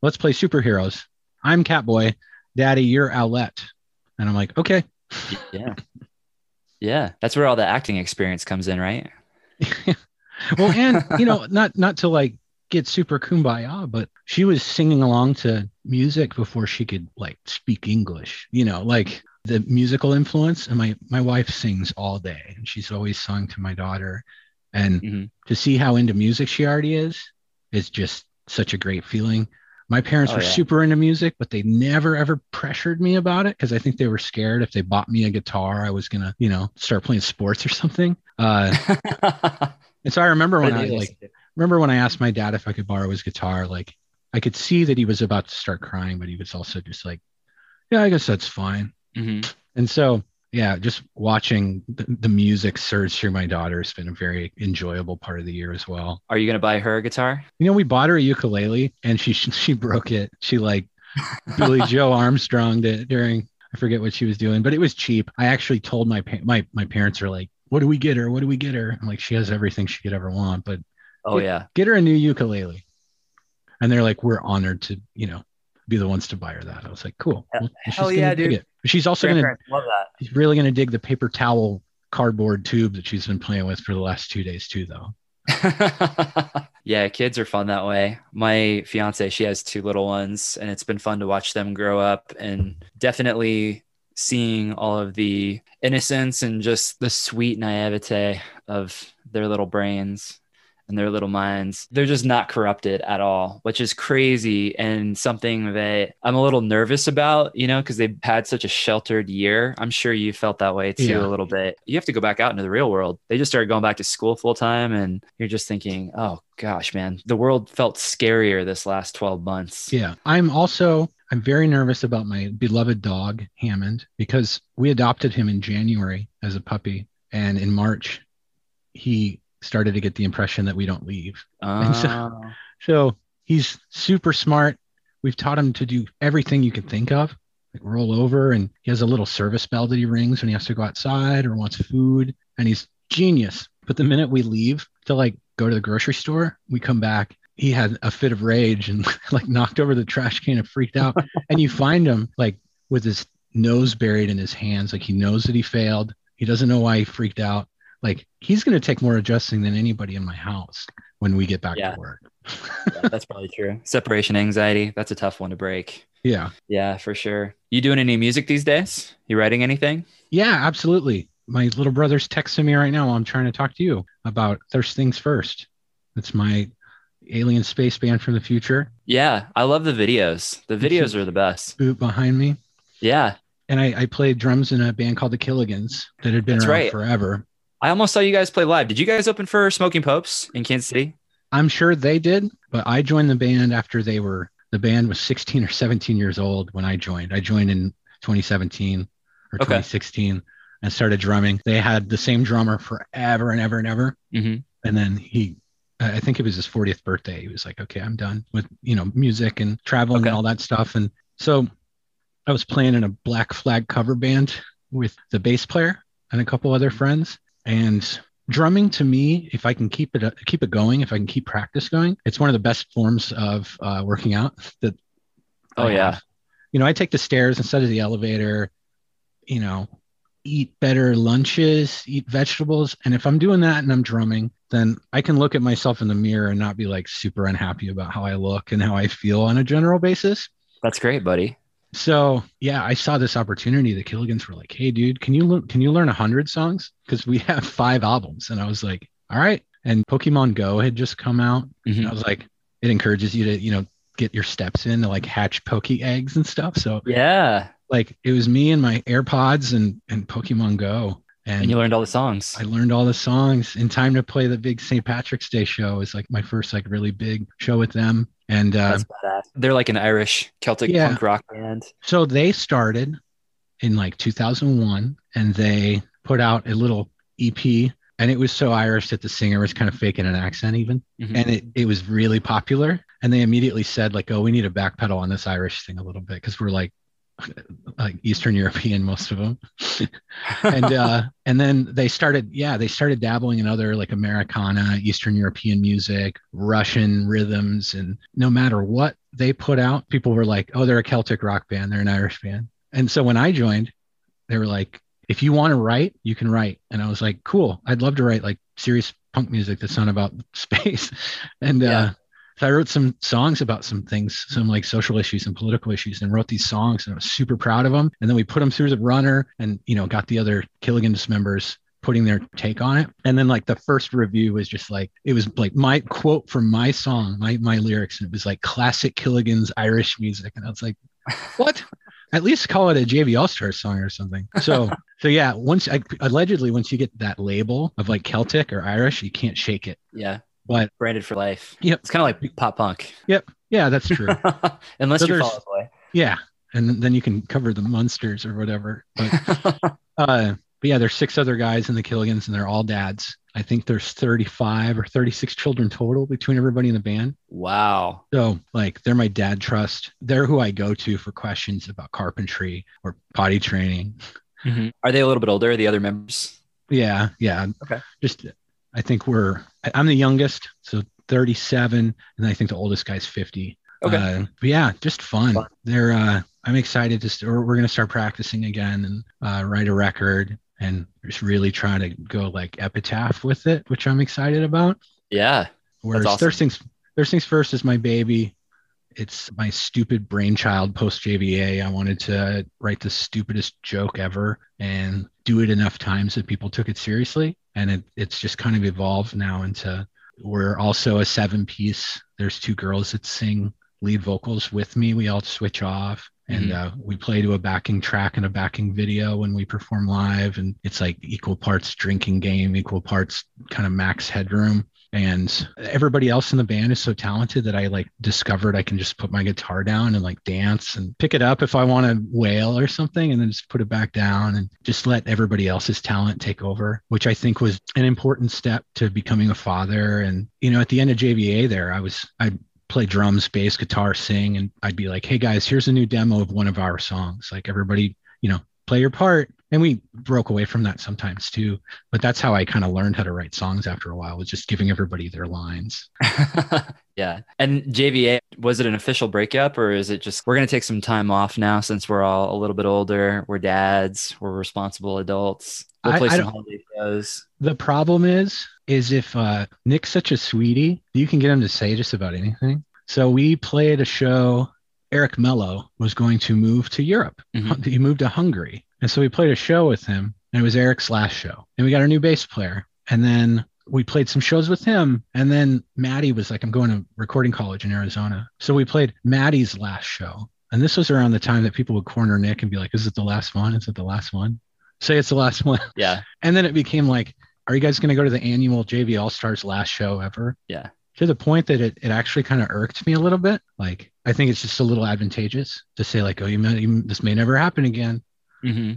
let's play superheroes. I'm Catboy, Daddy, you're Owlette. And I'm like, okay. Yeah. Yeah. That's where all the acting experience comes in, right? (laughs) well, and you know, not not to like get super kumbaya, but she was singing along to music before she could like speak English. You know, like the musical influence. And my my wife sings all day, and she's always sung to my daughter. And Mhm. to see how into music she already is is just such a great feeling. My parents Oh, were yeah. super into music, but they never ever pressured me about it because I think they were scared if they bought me a guitar, I was gonna, you know, start playing sports or something. Uh, (laughs) and so I remember when I like remember when I asked my dad if I could borrow his guitar, like I could see that he was about to start crying, but he was also just like, Yeah, I guess that's fine. Mhm. And so yeah, just watching the, the music surge through my daughter has been a very enjoyable part of the year as well. Are you going to buy her a guitar? You know, we bought her a ukulele and she (laughs) she broke it. She like Billie (laughs) Joe Armstronged it during I forget what she was doing, but it was cheap. I actually told my pa- my my parents are like, "What do we get her? What do we get her?" I'm like, "She has everything she could ever want, but Oh, yeah. get her a new ukulele." And they're like, "We're honored to, you know, be the ones to buy her that." I was like, "Cool." Well, she's hell yeah, dude. It. She's also gonna love that. she's really gonna dig the paper towel cardboard tube that she's been playing with for the last two days too, though. (laughs) yeah, kids are fun that way. My fiance, she has two little ones, and it's been fun to watch them grow up and definitely seeing all of the innocence and just the sweet naivete of their little brains. In their little minds. They're just not corrupted at all, which is crazy and something that I'm a little nervous about, you know, because they've had such a sheltered year. I'm sure you felt that way too Yeah. a little bit. You have to go back out into the real world. They just started going back to school full time, and you're just thinking, oh gosh, man, the world felt scarier this last 12 months. Yeah. I'm also I'm very nervous about my beloved dog, Hammond, because we adopted him in January as a puppy. And in March, he started to get the impression that we don't leave. And so- Oh, So he's super smart. We've taught him to do everything you can think of, like roll over, and he has a little service bell that he rings when he has to go outside or wants food. And he's genius. But the minute we leave to like go to the grocery store, we come back. He had a fit of rage and (laughs) like knocked over the trash can and freaked out. (laughs) and you find him like with his nose buried in his hands, like he knows that he failed. He doesn't know why he freaked out. Like he's going to take more adjusting than anybody in my house when we get back Yeah. to work. yeah, that's (laughs) probably true. Separation anxiety. That's a tough one to break. Yeah. Yeah, for sure. You doing any music these days? You writing anything? Yeah, absolutely. My little brother's texting me right now while I'm trying to talk to you about Thirst Things First. It's my alien space band from the future. Yeah, I love the videos. The videos are the best. Boot behind me. Yeah. And I, I played drums in a band called the Killigans that had been That's around right. forever. I almost saw you guys play live. Did you guys open for Smoking Popes in Kansas City? I'm sure they did, but I joined the band after they were, the band was (laughs) 16 or 17 years old when I joined. I joined in 2017 or Okay. 2016 and started drumming. They had the same drummer forever and ever and ever. Mm-hmm. and then he I think it was his 40th birthday. He was like, okay, I'm done with, you know, music and traveling Okay. and all that stuff. And so I was playing in a Black Flag cover band with the bass player and a couple other friends. And drumming to me, if I can keep it, keep it going, if I can keep practice going, it's one of the best forms of uh, working out that. Oh, yeah. You know, I take the stairs instead of the elevator, you know, eat better lunches, eat vegetables. And if I'm doing that and I'm drumming, then I can look at myself in the mirror and not be like super unhappy about how I look and how I feel on a general basis. That's great, buddy. So yeah, I saw this opportunity. The Killigans were like, "Hey, dude, can you learn? Can you learn a hundred songs? Because we (laughs) have five albums." And I was like, "All right." And Pokemon Go had just come out. Mhm. And I was like, it encourages you to, you know, get your steps in to like hatch Poke eggs and stuff. So Yeah. like it was me and my AirPods and and Pokemon Go. And, And you learned all the songs. I learned all the songs in time to play the big St. Patrick's Day show. It's like my first like really big show with them. And uh, They're like an Irish Celtic Yeah. punk rock band. so they started in like 2001 and they put out a little EP and it was so Irish that the singer was kind of faking an accent even. Mhm. And it, it was really popular. And they immediately said like, oh, we need to backpedal on this Irish thing a little bit because we're like (laughs) like Eastern European, most of them. (laughs) and uh and then they started yeah they started dabbling in other like americana eastern european music russian rhythms and no matter what they put out people were like oh they're a celtic rock band. They're an irish band. And so when i joined they were like if you want to write you can write. And i was like cool. I'd love to write like serious punk music that's not about (laughs) space. And Yeah. uh so I wrote some songs about some things, some like social issues and political issues, and wrote these songs, and I was super proud of them. And then we put them through the runner, and you know, got the other Killigan members putting their take on it. And then like the first review was just like it was like my quote from my song, my my lyrics, and it was like classic Killigans Irish music, and I was like, what? At least call it a JV All Star song or something. So (laughs) so yeah, once I, allegedly once you get that label of like Celtic or Irish, you can't shake it. Yeah. But Branded for life. Yep. It's kind of like pop punk. Yep. Yeah, that's true. (laughs) Unless So you fall this. Yeah, and then you can cover the monsters or whatever. But (laughs) uh, but yeah, there's six other guys in the Killigans, and they're all dads. I think there's 35 or 36 children total between everybody in the band. wow. So like they're my dad trust. They're who I go to for questions about carpentry or potty training. Are they a little bit older, the other members? Yeah, yeah. Okay. Just I think we're I'm the youngest, so 37, and I think the oldest guy's 50. Okay. Uh, but yeah, just fun. Fun. They're uh I'm excited to st- we're, gonna start practicing again and uh, write a record and just really try to go like epitaph with it, which I'm excited about. yeah. Whereas awesome. Thirst Things Thirst Things First is my baby. It's my stupid brainchild post JVA. I wanted to write the stupidest joke ever and do it enough times that people took it seriously. And it, it's just kind of evolved now into we're also a seven piece. There's two girls that sing lead vocals with me. We all switch off and Mhm. uh, we play to a backing track and a backing video when we perform live. And it's like equal parts drinking game, equal parts kind of max headroom. And everybody else in the band is so talented that I like discovered I can just put my guitar down and like dance and pick it up if I want to wail or something and then just put it back down and just let everybody else's talent take over, which I think was an important step to becoming a father. And, you know, at the end of JVA there, I was, I play drums, bass, guitar, sing, and I'd be like, hey guys, here's a new demo of one of our songs. Like everybody, you know, play your part. And we broke away from that sometimes too. But that's how I kind of learned how to write songs after a while, was just giving everybody their lines. (laughs) yeah. And JVA, was it an official breakup or is it just we're going to take some time off now since we're all a little bit older? We're dads, we're responsible adults. We'll play I some holiday shows. The problem is, is if uh, Nick's such a sweetie, you can get him to say just about anything. So we played a show. Eric Mello was going to move to Europe. Mhm. He moved to Hungary. And so we played a show with him, and it was Eric's last show. And we got a new bass player. And then we played some shows with him. And then Matty was like, I'm going to recording college in Arizona. So we played Matty's last show. And this was around the time that people would corner Nick and be like, Is it the last one? Is it the last one? Say it's the last one. (laughs) Yeah. And then it became like, are you guys going to go to the annual JV All Stars last show ever? Yeah. To the point that it, it actually kind of irked me a little bit. Like, I think it's just a little advantageous to say, like, oh, you may, you, this may never happen again. Hmm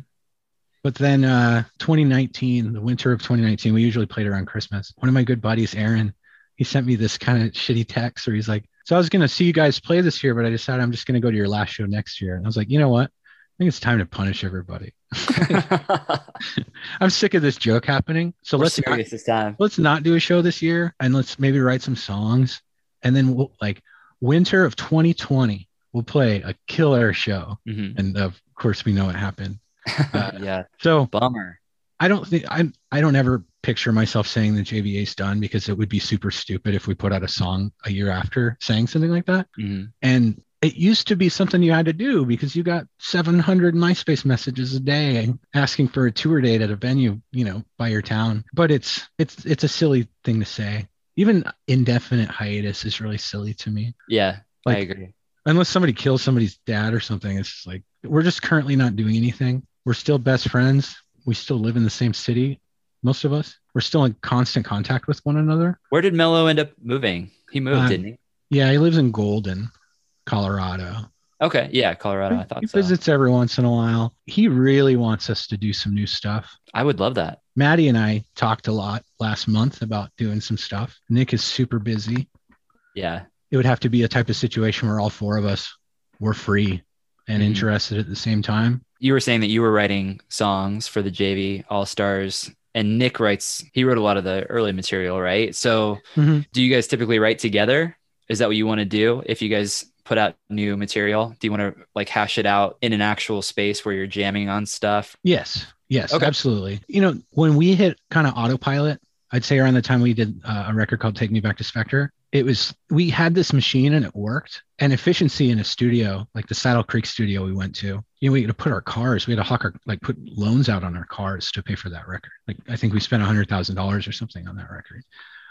But then uh, 2019, the winter of 2019, we usually played around Christmas. One of my good buddies, Aaron, he sent me this kind of shitty text where he's like, So I was going to see you guys play this year, but I decided I'm just going to go to your last show next year. And I was like, You know what? I think it's time to punish everybody. (laughs) (laughs) I'm sick of this joke happening. So we're let's not, this time. let's not do a show this year and let's maybe write some songs. And then we'll like winter of 2020, we'll play a killer show. hmm And of course, we know what happened. (laughs) Uh, yeah. So Bummer. I don't think I I don't ever picture myself saying the JVA's done because it would be super stupid if we put out a song a year after saying something like that. hmm And it used to be something you had to do because you got 700 MySpace messages a day asking for a tour date at a venue, you know, by your town. But it's it's it's a silly thing to say. Even indefinite hiatus is really silly to me. Yeah. I agree. Unless somebody kills somebody's dad or something, it's just like we're just currently not doing anything. We're still best friends. We still live in the same city, most of us. We're still in constant contact with one another. Where did Mello end up moving? He moved, Uh, didn't he? Yeah, he lives in Golden, Colorado. Okay. Yeah. Colorado. I thought he so. visits every once in a while. He really wants us to do some new stuff. I would love that. Matty and I talked a lot last month about doing some stuff. Nick is super busy. Yeah. It would have to be a type of situation where all four of us were free and Mhm. interested at the same time. You were saying that you were writing songs for the JV All Stars, and Nick writes, he wrote a lot of the early material, right? So Mhm. do you guys typically write together? Is that what you want to do if you guys put out new material? Do you want to like hash it out in an actual space where you're jamming on stuff? Yes. Yes, Okay. absolutely. You know, when we hit kind of autopilot, I'd say around the time we did uh, a record called Take Me Back to Spectre, it was, we had this machine and it worked. And efficiency in a studio, like the Saddle Creek studio we went to, you know, we had to put our cars, we had to hawk our, like put loans out on our cars to pay for that record. Like I think we spent a $100,000 or something on that record.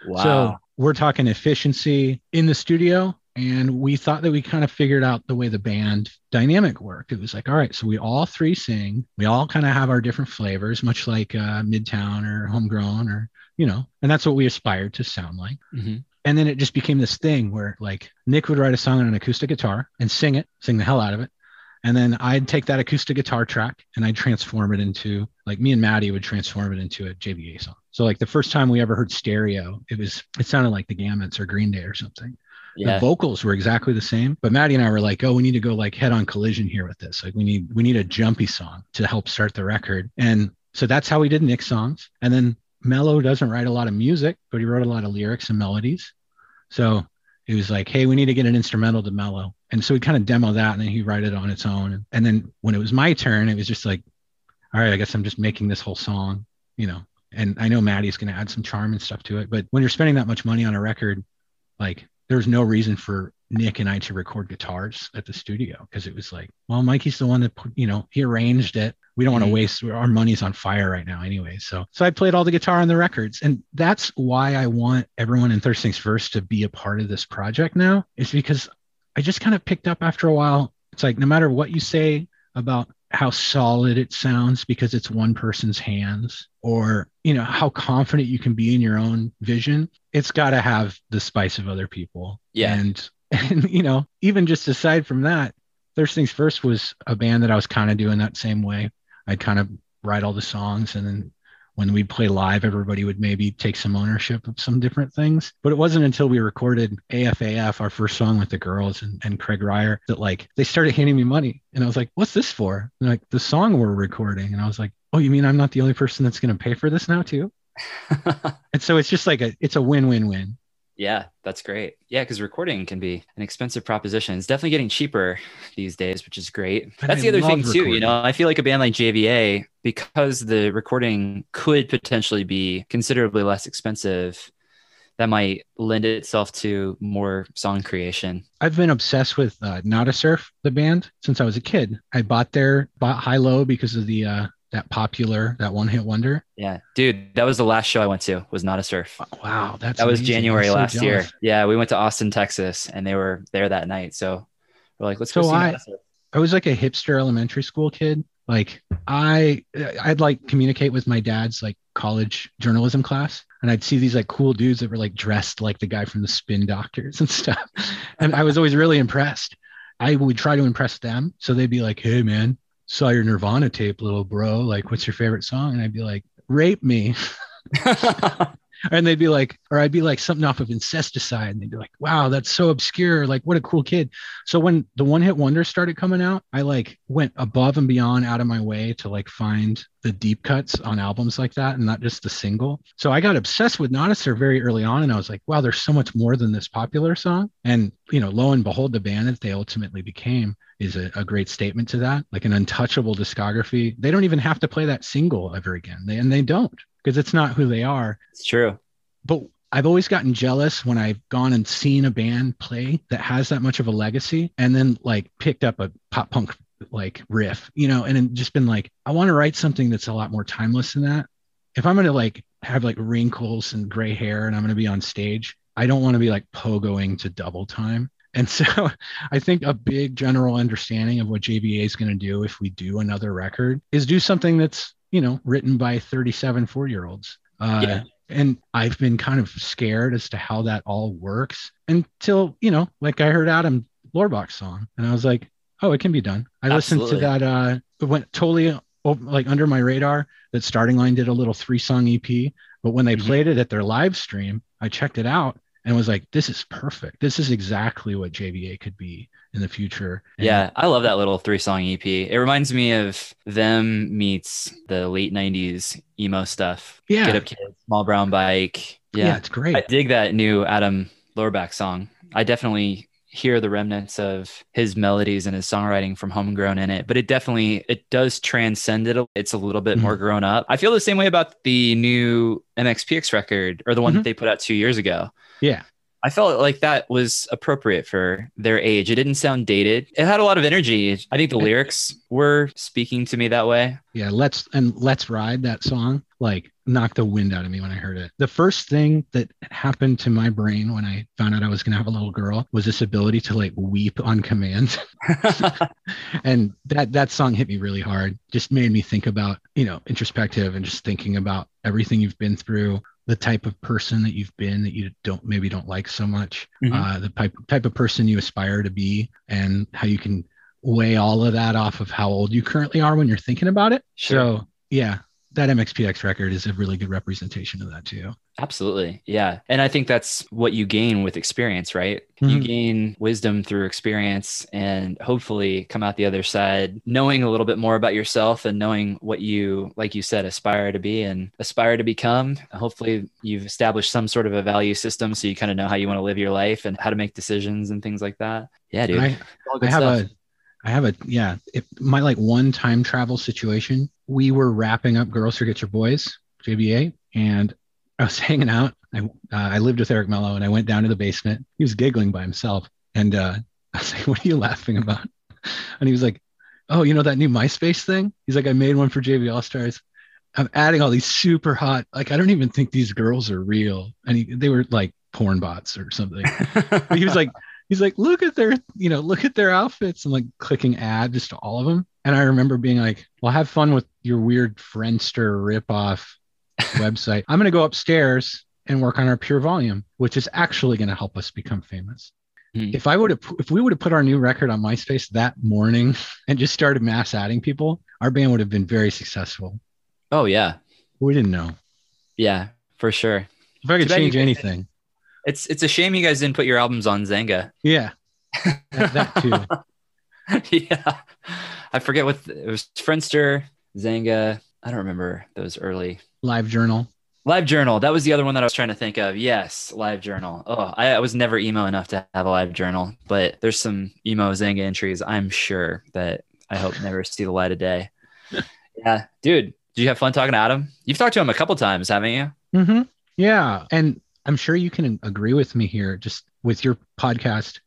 Wow. So we're talking efficiency in the studio. And we thought that we kind of figured out the way the band dynamic worked. It was like, all right, so we all three sing. We all kind of have our different flavors, much like uh, Midtown or Homegrown or, you know, and that's what we aspired to sound like. Mhm. And then it just became this thing where like Nick would write a song on an acoustic guitar and sing it, sing the hell out of it. And then I'd take that acoustic guitar track and I'd transform it into like me and Matty would transform it into a JVA song. So like the first time we ever heard stereo, it was it sounded like the Gamits or Green Day or something. yeah. The vocals were exactly the same, but Matty and I were like, "Oh, we need to go like head on collision here with this. Like we need we need a jumpy song to help start the record." And so that's how we did Nick songs. And then Mello doesn't write a lot of music, but he wrote a lot of lyrics and melodies. So it was like, "Hey, we need to get an instrumental to Mello." And so we kind of demo that, and then he write it on its own. And then when it was my turn, it was just like, "All right, I guess I'm just making this whole song," you know. And I know Matty's going to add some charm and stuff to it, but when you're spending that much money on a record, like there's no reason for Nick and I to record guitars at the studio because it was like, well, Mikey's the one that put, you know, he arranged it. We don't want to Mhm. waste our money's on fire right now anyway so so i played all the guitar on the records and that's why i want everyone in thirst things first to be a part of this project now is because i just kind of picked up after a while it's like no matter what you say about how solid it sounds because it's one person's hands or you know how confident you can be in your own vision it's got to have the spice of other people Yeah. and (laughs) and you know even just aside from that Thirst Things First was a band that I was kind of doing that same way. I'd kind of write all the songs and then when we'd play live, everybody would maybe take some ownership of some different things. But it wasn't until we recorded AFAF, our first song with the girls and, and Craig Ryer, that like they started handing me money. And I was like, what's this for? And like, the song we're recording. And I was like, oh, you mean I'm not the only person that's going to pay for this now too? (laughs) And so it's just like a, it's a win-win-win. Yeah, that's great. Yeah, because recording can be an expensive proposition. It's definitely getting cheaper these days, which is great. That's I the other thing love too. You know, I feel like a band like JVA, because the recording could potentially be considerably less expensive, that might lend itself to more song creation. I've been obsessed with uh, Nada Surf, the band, since I was a kid. I bought their bought High Low because of the uh, that popular that one hit wonder. Yeah, dude, that was the last show I went to. Was Nada Surf. Wow, that's That was. January so last year. Yeah, we went to Austin, Texas, and they were there that night. So we're like, let's go So see. I- Nada Surf. I was like a hipster elementary school kid. Like I, I'd like communicate with my dad's like college journalism class, and I'd see these like cool dudes that were like dressed like the guy from the Spin Doctors and (laughs) stuff, and I was always really impressed. I would try to impress them, so they'd be like, "Hey, man, saw your Nirvana tape, little bro. Like, what's your favorite song?" And I'd be like, "Rape me." (laughs) (laughs) and they'd be like, or I'd be like something off of incesticide, and they'd be like, "Wow, that's so obscure! Like, what a cool kid." So when the one hit wonders started coming out, I like went above and beyond out of my way to like find the deep cuts on albums like that, and not just the single. So I got obsessed with Nada Surf very early on, and I was like, "Wow, there's so much more than this popular song." And you know, lo and behold, the band that they ultimately became is a, a great statement to that, like an untouchable discography. They don't even have to play that single ever again, they, and they don't because it's not who they are it's true. but I've always gotten jealous when I've gone and seen a band play that has that much of a legacy and then like picked up a pop punk like riff, you know, and just been like, I want to write something that's a lot more timeless than that. If I'm going to like have like wrinkles and gray hair and I'm going to be on stage, I don't want to be like pogoing to double time. And so (laughs) I think a big general understanding of what JVA is going to do if we do another record is do something that's, you know, written by 37, four year olds. Uh, Yeah. and I've been kind of scared as to how that all works until, you know, like I heard Adam Lohrbach song and I was like, oh, it can be done. I listened to that, uh, it went totally like under my radar that Starting Line did a little three song EP. But when they Mhm. played it at their live stream, I checked it out and was like, this is perfect. This is exactly what JVA could be in the future. And Yeah, I love that little three song EP. It reminds me of them meets the late 90s emo stuff. Yeah. Get Up Kids, Small Brown Bike. Yeah, Yeah. it's great. I dig that new Adam Lohrbach song. I definitely hear the remnants of his melodies and his songwriting from Homegrown in it, but it definitely it does transcend it. It's a little bit Mm-hmm. more grown up. I feel the same way about the new MXPX record or the one Mhm. that they put out 2 years ago. Yeah. I felt like that was appropriate for their age. It didn't sound dated. It had a lot of energy. I think the lyrics were speaking to me that way. Yeah, let's and let's ride that song like knocked the wind out of me when I heard it. The first thing that happened to my brain when I found out I was going to have a little girl was this ability to like weep on command. (laughs) and that that song hit me really hard. Just made me think about, you know, introspective and just thinking about everything you've been through, the type of person that you've been that you don't maybe don't like so much, Mhm. uh, the type type of person you aspire to be, and how you can weigh all of that off of how old you currently are when you're thinking about it. Sure. So yeah, that MXPX record is a really good representation of that too. Absolutely. Yeah. And I think that's what you gain with experience, right? You Mhm. gain wisdom through experience and hopefully come out the other side knowing a little bit more about yourself and knowing what you, like you said, aspire to be and aspire to become. Hopefully, you've established some sort of a value system so you kind of know how you want to live your life and how to make decisions and things like that. Yeah, dude. I, I have stuff. a I have a yeah, if my like one time travel situation. We were wrapping up Girls Forget Your Boys, JVA, and I was (laughs) hanging out. I uh, I lived with Eric Mello and I went down to the basement. He was giggling by himself. And uh, (laughs) I was like, What are you laughing about? And he was like, oh, you know that new MySpace thing? He's like, I made one for JV All Stars. I'm adding all these super hot, like I don't even think these girls are real. And he, they were like porn bots or something. but he was like, (laughs) he's like, look at their, you know, look at their outfits and like clicking add just to all of them. And I remember being like, well, have fun with your weird Friendster ripoff website. I'm going to go upstairs and work on our PureVolume, which is actually going to help us become famous. Hmm. If I would have, if we would have put our new record on MySpace that morning (laughs) and just started mass adding people, our band would have been very successful. oh yeah, We didn't know. yeah, for sure. If I could Too bad you change guys- anything, It's it's a shame you guys didn't put your albums on Xanga. yeah, that, that too. (laughs) yeah, I forget what it was. Friendster, Xanga. I don't remember those early. Live Journal. Live Journal. That was the other one that I was trying to think of. Yes, Live Journal. Oh, I, I was never emo enough to have a Live Journal, but there's some emo Xanga entries. I'm sure that I hope never see the light of day. (laughs) yeah, dude. Did you have fun talking to Adam? You've talked to him a couple times, haven't you? Mm-hmm. Yeah. And I'm sure you can agree with me here, just with your podcast.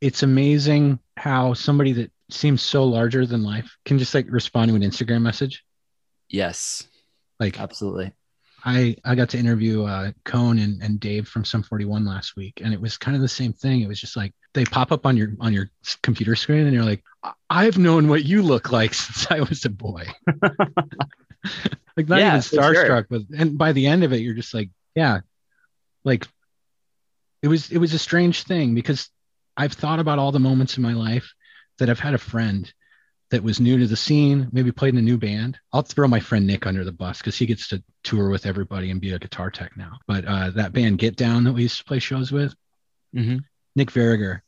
It's amazing how somebody that seems so larger than life can just like respond to an Instagram message. Yes, Like absolutely. I, I got to interview uh, Cone and, and Dave from Sum 41 last week, and it was kind of the same thing. It was just like they pop up on your on your computer screen, and you're like, "I- I've known what you look like (laughs) since I was a boy. (laughs) like not Yeah, even for sure. starstruck, but and by the end of it, you're just like, yeah, like it was it was a strange thing because I've thought about all the moments in my life that I've had a friend that was new to the scene, maybe played in a new band. I'll throw my friend Nick under the bus because he gets to tour with everybody and be a guitar tech now. But uh, that band Get Down that we used to play shows with, hmm Nick Verriger,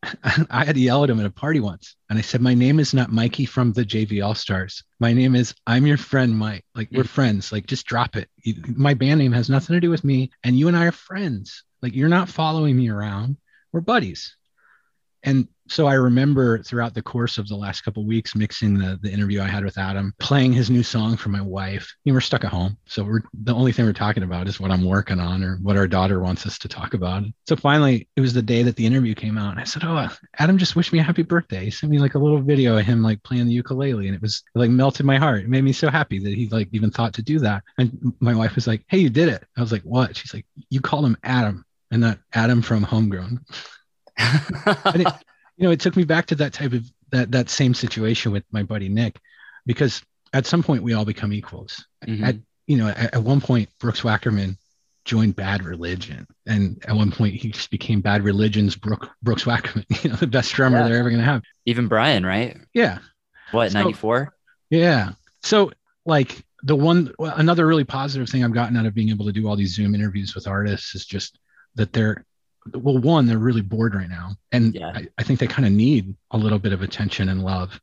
(laughs) I had to yell at him at a party once. And I said, My name is not Mikey from the JV All Stars. My name is, I'm your friend, Mike. Like, we're friends. Like, just drop it. My band name has nothing to do with me. And you and I are friends. Like, you're not following me around. We're buddies. And so I remember throughout the course of the last couple of weeks mixing the, the interview I had with Adam, playing his new song for my wife. You know, we're stuck at home. So we're the only thing we're talking about is what I'm working on or what our daughter wants us to talk about. So finally, it was the day that the interview came out. And I said, Oh, Adam just wished me a happy birthday. He sent me like a little video of him like playing the ukulele. And it was it, like melted my heart. It made me so happy that he like even thought to do that. And my wife was like, Hey, you did it. I was like, What? She's like, You called him Adam and not Adam from Homegrown (laughs) you know, it took me back to that type of that that same situation with my buddy Nick, because at some point we all become equals. Mhm. At you know, at, at one point Brooks Wackerman joined Bad Religion, and at one point he just became Bad Religion's Brook, Brooks Wackerman. (laughs) You know, the best drummer Yeah. they're ever gonna have. Even Brian, right? Yeah, What, So- 94? yeah. So like the one another really positive thing I've gotten out of being able to do all these Zoom interviews with artists is just that they're well, one, they're really bored right now. And Yeah. I, I think they kind of need a little bit of attention and love.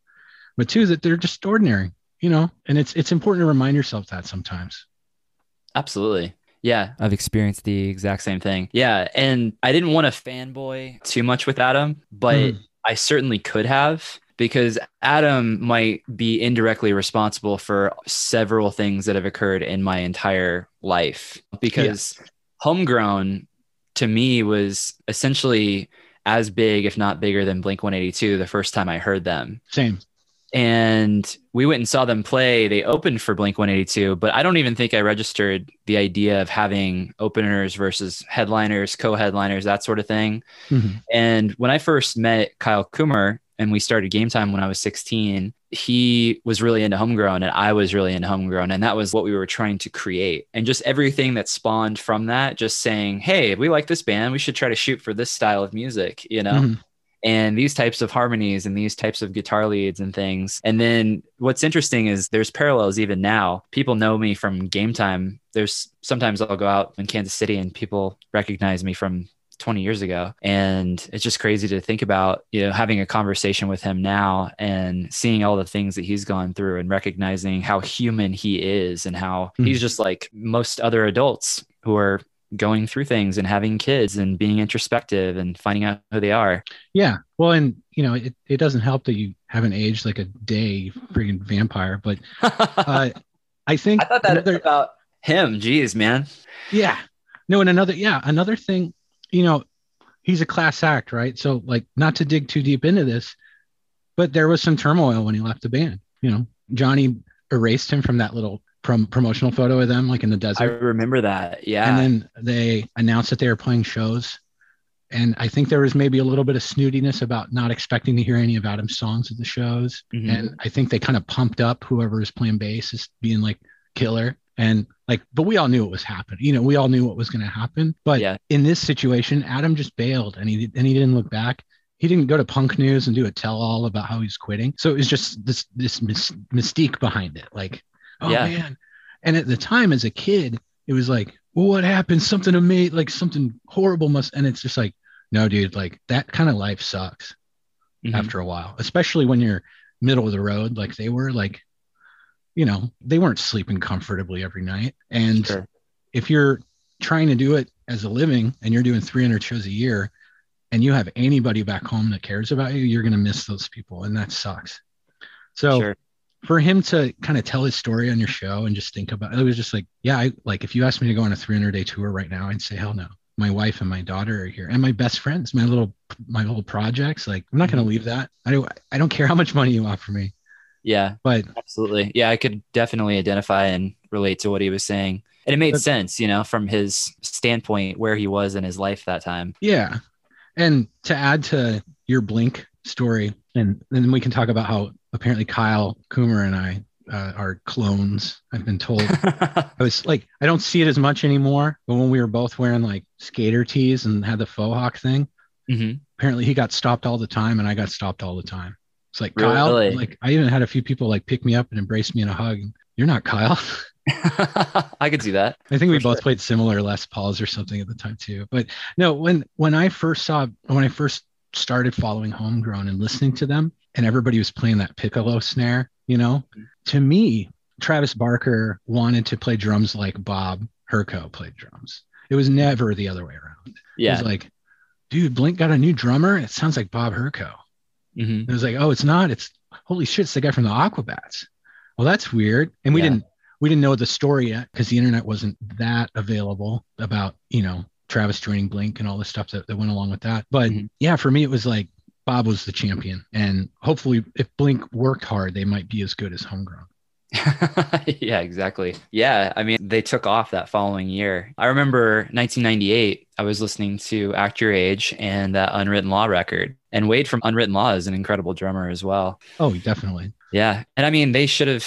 But two, that they're just ordinary, you know, and it's it's important to remind yourself that sometimes. Absolutely. Yeah, I've experienced the exact same thing. Yeah, and I didn't want to fanboy too much with Adam, but Mhm. I certainly could have because Adam might be indirectly responsible for several things that have occurred in my entire life because homegrown to me was essentially as big if not bigger than Blink 182 the first time I heard them Same. and we went and saw them play. They opened for Blink 182, but I don't even think I registered the idea of having openers versus headliners, co headliners, that sort of thing. Mhm. And when I first met Kyle Kummer and we started game time when I was 16, he was really into homegrown and I was really into homegrown. And that was what we were trying to create. And just everything that spawned from that, just saying, hey, we like this band, we should try to shoot for this style of music, you know? Mhm. and these types of harmonies and these types of guitar leads and things. And then what's interesting is there's parallels even now. People know me from game time. There's sometimes I'll go out in Kansas City and people recognize me from 20 years ago. And it's just crazy to think about, you know, having a conversation with him now and seeing all the things that he's gone through and recognizing how human he is and how Mhm. he's just like most other adults who are going through things and having kids and being introspective and finding out who they are. Yeah. Well, and you know, it, it doesn't help that you haven't aged like a day, (laughs) friggin' vampire. But (laughs) uh, I think I thought that another- about him. Jeez, man. Yeah. No, and another, yeah, another thing, you know, he's a class act, right? So, like, not to dig too deep into this, but there was some turmoil when he left the band. You know, Johnny erased him from that little prom- promotional photo of them, like in the desert. I remember that. Yeah. And then they announced that they were playing shows. And I think there was maybe a little bit of snootiness about not expecting to hear any of Adam's songs at the shows. Mhm. And I think they kind of pumped up whoever was playing bass as being like killer. And like, but we all knew it was happening. You know, we all knew what was going to happen. But Yeah. in this situation, Adam just bailed and he and he didn't look back. He didn't go to Punk News and do a tell all about how he's quitting. So it was just this this mys- mystique behind it. Like, oh Yeah. man. And at the time, as a kid, it was like, well, what happened? Something to me, like something horrible must. And it's just like, no, dude, like that kind of life sucks Mhm. after a while, especially when you're middle of the road, like they were. Like, you know, they weren't sleeping comfortably every night. And Sure. if you're trying to do it as a living and you're doing 300 shows a year and you have anybody back home that cares about you, you're going to miss those people. And that sucks. So Sure. for him to kind of tell his story on your show and just think about it, it was just like, yeah, I like if you asked me to go on a 300 day tour right now, I'd say, hell no. My wife and my daughter are here and my best friends, my little, my little projects. Like, I'm not going to mm-hmm. leave that. I don't, I don't care how much money you offer me, Yeah. but Absolutely. Yeah, I could definitely identify and relate to what he was saying. And it made But- sense, you know, from his standpoint where he was in his life that time. Yeah. And to add to your Blink story, and then we can talk about how apparently Kyle Coomer and I uh, are clones. I've been told. (laughs) I was like, I don't see it as much anymore. But when we were both wearing like skater tees and had the faux hawk thing, hmm apparently he got stopped all the time and I got stopped all the time. It's like Really? Kyle, like I even had a few people like pick me up and embrace me in a hug. And, You're not Kyle. (laughs) (laughs) I could see that. I think we both sure. played similar Les Pauls or something at the time too. But no, when when I first saw when I first started following Homegrown and listening to them, and everybody was playing that piccolo snare, you know, to me, Travis Barker wanted to play drums like Bob Herco played drums. It was never the other way around. It Yeah. was like, dude, Blink got a new drummer. It sounds like Bob Herco. hmm It was like, oh, it's not. It's holy shit, it's the guy from the Aquabats. Well, that's weird. And we Yeah. didn't we didn't know the story yet because the internet wasn't that available about, you know, Travis joining Blink and all the stuff that, that went along with that. But Mhm. yeah, for me it was like Bob was the champion. And hopefully if Blink worked hard, they might be as good as homegrown. (laughs) yeah, exactly. Yeah, I mean, they took off that following year. I remember 1998, I was listening to Act Your Age and that Unwritten Law record. And Wade from Unwritten Law is an incredible drummer as well. Oh, definitely. Yeah. And I mean, they should have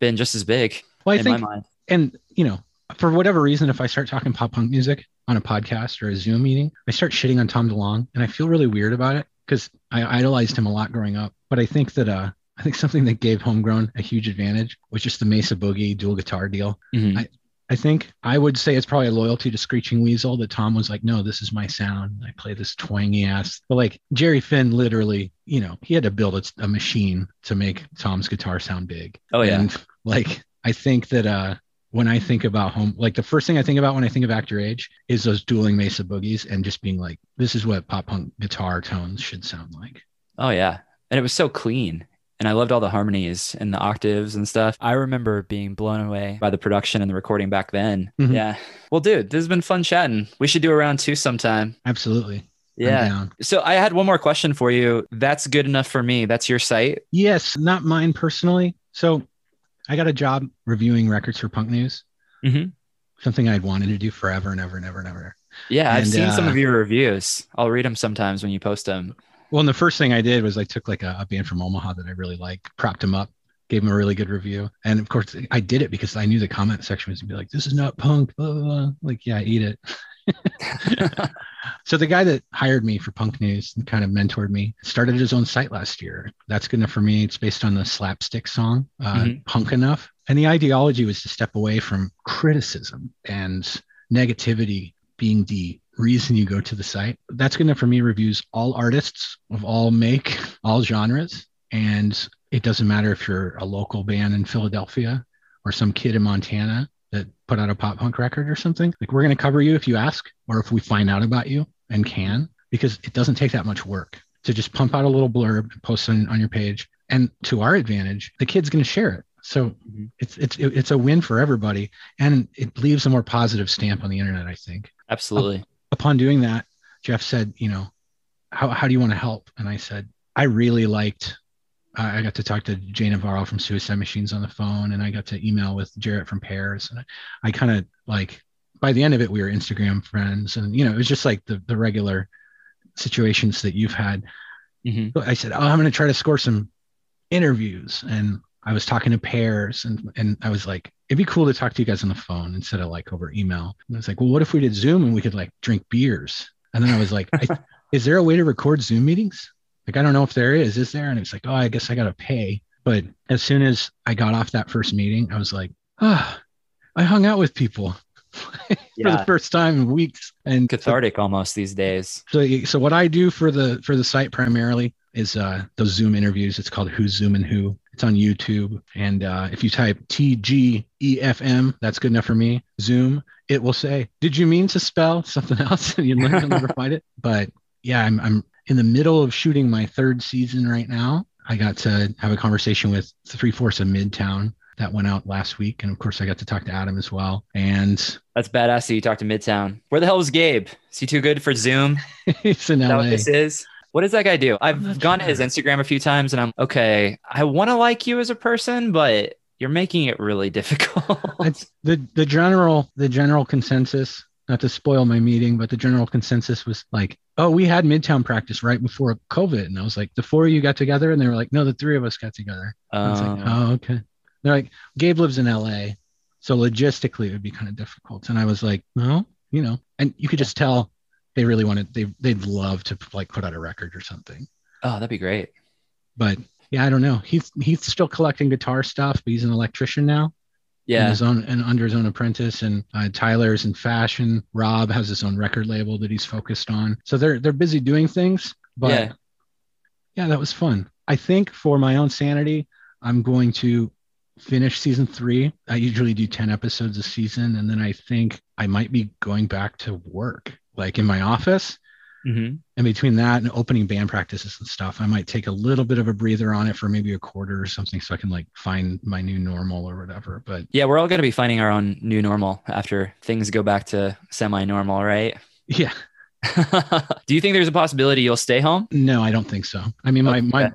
been just as big Well, I in think my mind. and you know, for whatever reason, if I start talking pop punk music on a podcast or a Zoom meeting, I start shitting on Tom DeLonge, and I feel really weird about it because I idolized him a lot growing up. But I think that uh, I think something that gave Homegrown a huge advantage was just the Mesa Boogie dual guitar deal. Mhm. I- I think I would say it's probably a loyalty to Screeching Weasel that Tom was like, no, this is my sound. I play this twangy ass. But like Jerry Finn, literally, you know, he had to build a, a machine to make Tom's guitar sound big. Oh, yeah. And like, I think that uh, when I think about home, like the first thing I think about when I think of Act Your Age is those dueling Mesa boogies and just being like, this is what pop punk guitar tones should sound like. Oh yeah. And it was so clean. And I loved all the harmonies and the octaves and stuff. I remember being blown away by the production and the recording back then. Mhm. Yeah. Well, dude, this has been fun chatting. We should do a round two sometime. Absolutely. Yeah. So I had one more question for you. That's good enough for me. That's your site. Yes, not mine personally. So I got a job reviewing records for Punk News, Mhm. something I'd wanted to do forever and ever and ever and ever. Yeah, I've And, seen some uh, of your reviews. I'll read them sometimes when you post them. Well, and the first thing I did was I took like a, a band from Omaha that I really like, propped him up, gave him a really good review. And of course, I did it because I knew the comment section was gonna be like, this is not punk, blah, blah, blah. Like, yeah, eat it. (laughs) So the guy that hired me for Punk News and kind of mentored me started his own site last year. That's good enough for me. It's based on the slapstick song, uh, Mhm. Punk Enough. And the ideology was to step away from criticism and negativity being the reason you go to the site. That's good enough for me. Reviews all artists of all make, all genres. And it doesn't matter if you're a local band in Philadelphia or some kid in Montana that put out a pop punk record or something. Like we're going to cover you if you ask or if we find out about you and can, because it doesn't take that much work to just pump out a little blurb and post it on, on your page. And to our advantage, the kid's going to share it. So Mhm. it's it's it's a win for everybody, and it leaves a more positive stamp on the internet. I think. Absolutely. Upon doing that, Jeff said, "You know, how how do you want to help?" And I said, "I really liked I got to talk to Jay Navarro from Suicide Machines on the phone, and I got to email with Jarrett from Pears, and I, I kind of like by the end of it, we were Instagram friends, and you know, it was just like the the regular situations that you've had. Mm-hmm. I said, "Oh, I'm going to try to score some interviews," and I was talking to Pears, and and I was like, "It'd be cool to talk to you guys on the phone instead of like over email." And I was like, "Well, what if we did Zoom and we could like drink beers?" And then I was like, I, (laughs) "Is there a way to record Zoom meetings?" Like, I don't know if there is. Is there? And it's like, "Oh, I guess I got to pay." But as soon as I got off that first meeting, I was like, "Ah, I hung out with people." (laughs) for the first time in weeks and Cathartic almost these days. so so what i do for the for the site primarily is uh those zoom interviews it's called who's zooming who it's on youtube and uh if you type t-g-e-f-m that's good enough for me zoom it will say did you mean to spell something (laughs) else (laughs) and you'll never, never find it but yeah I'm, I'm in the middle of shooting my third season right now i got to have a conversation with three fourths of midtown that went out last week and of course i got to talk to adam as well and That's badass that you talked to Midtown. Where the hell was Gabe? Is he too good for Zoom? (laughs) Is it's in that la what this is? What does that guy do? I've gone to his. Instagram a few times and I'm okay. I want to like you as a person, but you're making it really (laughs) difficult. it's the the general the general consensus not to spoil my meeting but the general consensus was like oh we had midtown practice right before covid and i was like the four of you got together and they were like no the three of us got together I was like Um, oh okay they're like gabe lives in la so logistically it would be kind of difficult and i was like no you know and you could just tell they really wanted they they'd love to like put out a record or something oh, that'd be great. but yeah i don't know he's he's still collecting guitar stuff but he's an electrician now Yeah. his own and under his own apprentice and uh, tyler's in fashion rob has his own record label that he's focused on so they're they're busy doing things but Yeah. yeah. that was fun i think for my own sanity i'm going to finish season three i usually do 10 episodes a season and then i think i might be going back to work like in my office hmm and between that and opening band practices and stuff, I might take a little bit of a breather on it for maybe a quarter or something so I can like find my new normal or whatever. But Yeah, we're all going to be finding our own new normal after things go back to semi normal, right? (laughs) yeah, (laughs) Do you think there's a possibility you'll stay home? no, I don't think so. I mean, my, my,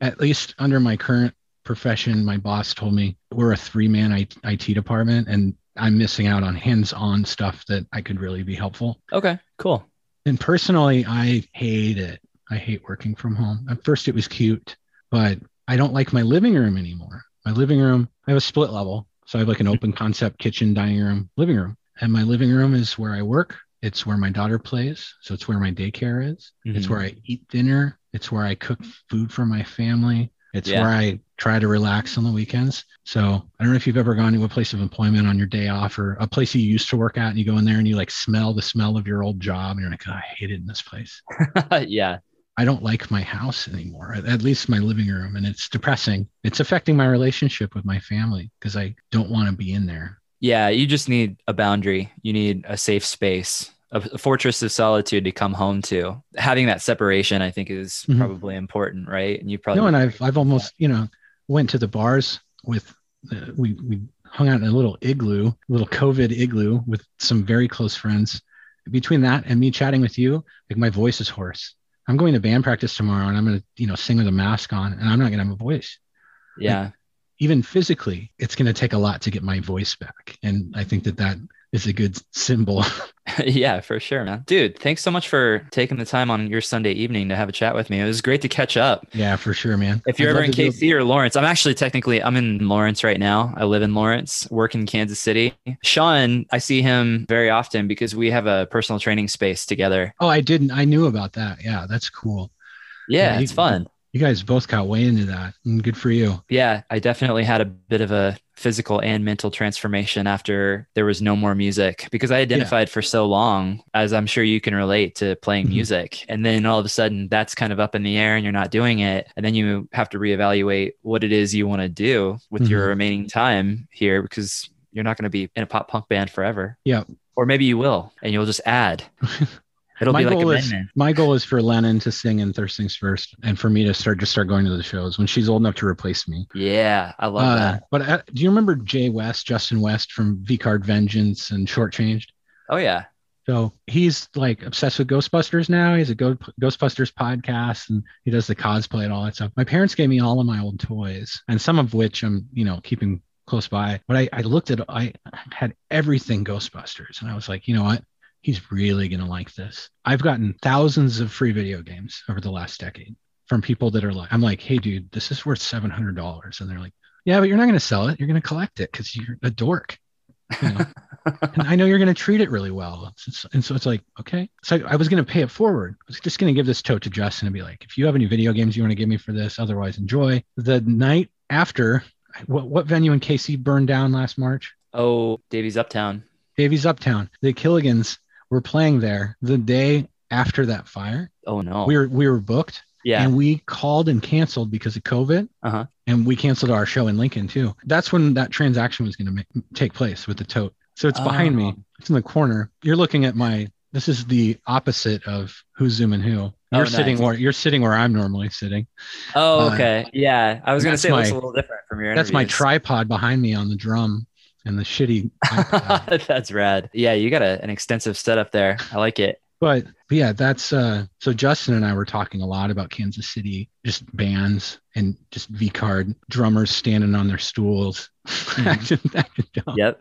at least under my current profession, my boss told me we're a three man IT department and I'm missing out on hands on stuff that I could really be helpful. Okay, cool. And personally, I hate it. I hate working from home. At first, it was cute, but I don't like my living room anymore. My living room, I have a split level. So I have like an open concept kitchen, dining room, living room. And my living room is where I work. It's where my daughter plays. So it's where my daycare is. It's Mhm. where I eat dinner. It's where I cook food for my family. It's Yeah. where I try to relax on the weekends. So I don't know if you've ever gone to a place of employment on your day off or a place you used to work at and you go in there and you like smell the smell of your old job and you're like, "Oh, I hate it in this place. (laughs) yeah. I don't like my house anymore, at- least my living room. And it's depressing. It's affecting my relationship with my family because I don't want to be in there. Yeah, you just need a boundary. You need a safe space, a, a fortress of solitude to come home to. Having that separation, I think, is Mhm. probably important, right? And you probably no, and I've I've almost you know went to the bars with uh, we we hung out in a little igloo, little COVID igloo with some very close friends. Between that and me chatting with you, like my voice is hoarse. I'm going to band practice tomorrow, and I'm going to you know sing with a mask on, and I'm not going to have a voice. yeah. Even physically, it's going to take a lot to get my voice back, and I think that that is a good symbol. (laughs) yeah, for sure, man. Dude, thanks so much for taking the time on your Sunday evening to have a chat with me. It was great to catch up. yeah, for sure, man. If you're I'd ever in KC or Lawrence, I'm actually technically I'm in Lawrence right now. I live in Lawrence, work in Kansas City. Sean, I see him very often because we have a personal training space together. oh, I didn't. I knew about that. Yeah, that's cool. Yeah, Yeah, it's you- fun. You guys both got way into that, and good for you. Yeah, I definitely had a bit of a physical and mental transformation after there was no more music because I identified for so long, as I'm sure you can relate to playing Mhm. music. And then all of a sudden that's kind of up in the air and you're not doing it. And then you have to reevaluate what it is you want to do with your Mhm. remaining time here because you're not going to be in a pop punk band forever. Yeah. Or maybe you will and you'll just add. (laughs) It'll my be like goal is my goal is for Lennon to sing in Thirstings First, and for me to start just start going to the shows when she's old enough to replace me. Yeah, I love Uh, that. But uh, do you remember Jay West, Justin West from V Card Vengeance and Shortchanged? Oh yeah. So he's like obsessed with Ghostbusters now. He has a Go- Ghostbusters podcast and he does the cosplay and all that stuff. My parents gave me all of my old toys and some of which I'm, you know, keeping close by. But I, I looked at, I had everything Ghostbusters and I was like, you know what? He's really going to like this. I've gotten thousands of free video games over the last decade from people that are like, I'm like, hey, dude, this is worth $700. And they're like, yeah, but you're not going to sell it. You're going to collect it because you're a dork. You know? (laughs) and I know you're going to treat it really well. And so it's like, okay. So I was going to pay it forward. I was just going to give this tote to Justin and be like, if you have any video games you want to give me for this, otherwise enjoy. The night after, what, what venue in KC burned down last March? Oh, Davey's Uptown. Davey's Uptown. The Killigans were playing there the day after that fire. Oh no. We were we were booked. Yeah. And we called and canceled because of COVID. Uh-huh. And we canceled our show in Lincoln too. That's when that transaction was going to take place with the tote. So it's behind me. Oh. It's in the corner. You're looking at my. This is the opposite of who's zooming who. You're Oh, sitting nice. where you're sitting where I'm normally sitting. Oh, Uh, okay. yeah. I was going to say it looks a little different from your That's my tripod behind me on the drum and the shitty. (laughs) That's rad. Yeah, you got a, an extensive setup there. I like it. but, but yeah, that's uh. So Justin and I were talking a lot about Kansas City, just bands and just V card drummers standing on their stools, (laughs) acting. Yep.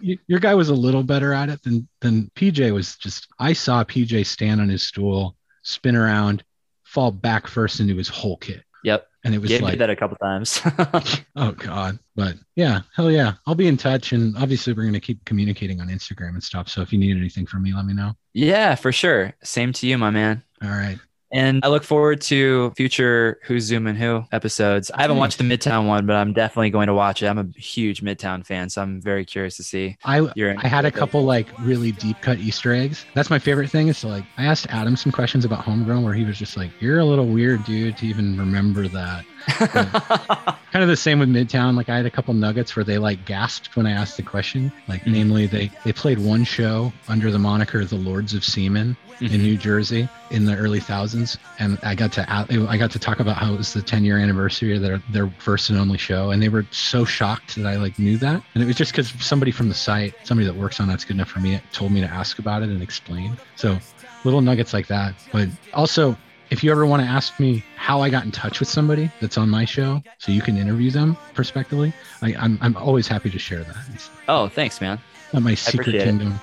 (laughs) Your guy was a little better at it than than PJ was just I saw PJ stand on his stool, spin around, fall back first into his whole kit. yep. And it was me like, that a couple times. (laughs) oh God. But yeah, hell yeah. I'll be in touch. And obviously we're gonna keep communicating on Instagram and stuff. So if you need anything from me, let me know. yeah, for sure. Same to you, my man. All right. And I look forward to future Who's Zooming Who episodes. I haven't watched the Midtown one, but I'm definitely going to watch it. I'm a huge Midtown fan, so I'm very curious to see I. I had a couple like really deep cut Easter eggs. That's my favorite thing. Is to like I asked Adam some questions about homegrown where he was just like, You're a little weird, dude, to even remember that. (laughs) kind of the same with midtown like i had a couple nuggets where they like gasped when i asked the question like Mhm. namely they they played one show under the moniker the lords of seamen in Mhm. new jersey in the early thousands and i got to I got to talk about how it was the 10 year anniversary of their their first and only show and they were so shocked that i like knew that and it was just because somebody from the site somebody that works on that's good enough for me told me to ask about it and explain so little nuggets like that but also if you ever want to ask me how I got in touch with somebody that's on my show so you can interview them prospectively, I, I'm, I'm always happy to share that. It's oh, thanks, man. my secret appreciate it. kingdom.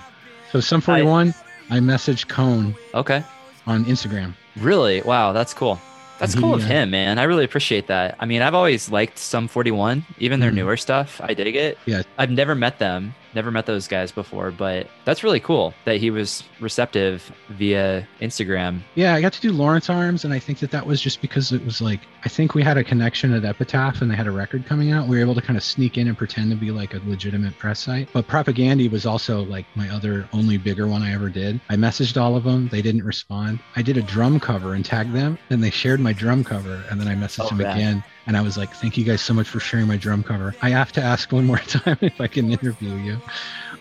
So, Sum 41, I, messaged Cone Okay. on Instagram. Really? Wow, that's cool. That's cool of uh, him, man. I really appreciate that. I mean, I've always liked Sum 41, even their Mhm. newer stuff. I dig it. Yeah. I've never met them, never met those guys before, but that's really cool that he was receptive via Instagram. Yeah, I got to do Lawrence Arms, and I think that that was just because it was like, I think we had a connection at Epitaph and they had a record coming out. We were able to kind of sneak in and pretend to be like a legitimate press site. But Propagandhi was also like my other only bigger one I ever did. I messaged all of them, they didn't respond. I did a drum cover and tagged them, and they shared my drum cover, and then I messaged Oh, them rad. again. And I was like, thank you guys so much for sharing my drum cover. I have to ask one more (laughs) time if I can interview you.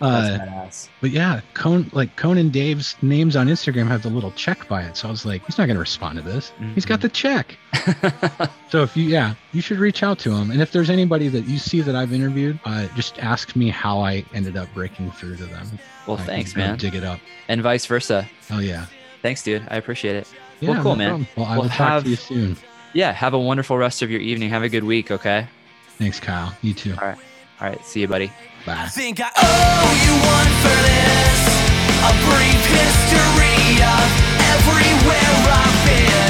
Uh, but yeah, Cone like Cone and Dave's names on Instagram have the little check by it. So I was like, he's not gonna respond to this. He's got the check. So if you yeah, you should reach out to him. And if there's anybody that you see that I've interviewed, uh, just ask me how I ended up breaking through to them. well, I thanks, man. Dig it up. And vice versa. Oh yeah. Thanks, dude. I appreciate it. Yeah, Well, cool, no man. problem. Well, I We'll will talk have- to you soon. Yeah. Have a wonderful rest of your evening. Have a good week. Okay. Thanks, Kyle. You too. All right. Alright, see you, buddy. Bye. think I owe you one for this. A brief history of everywhere I've been.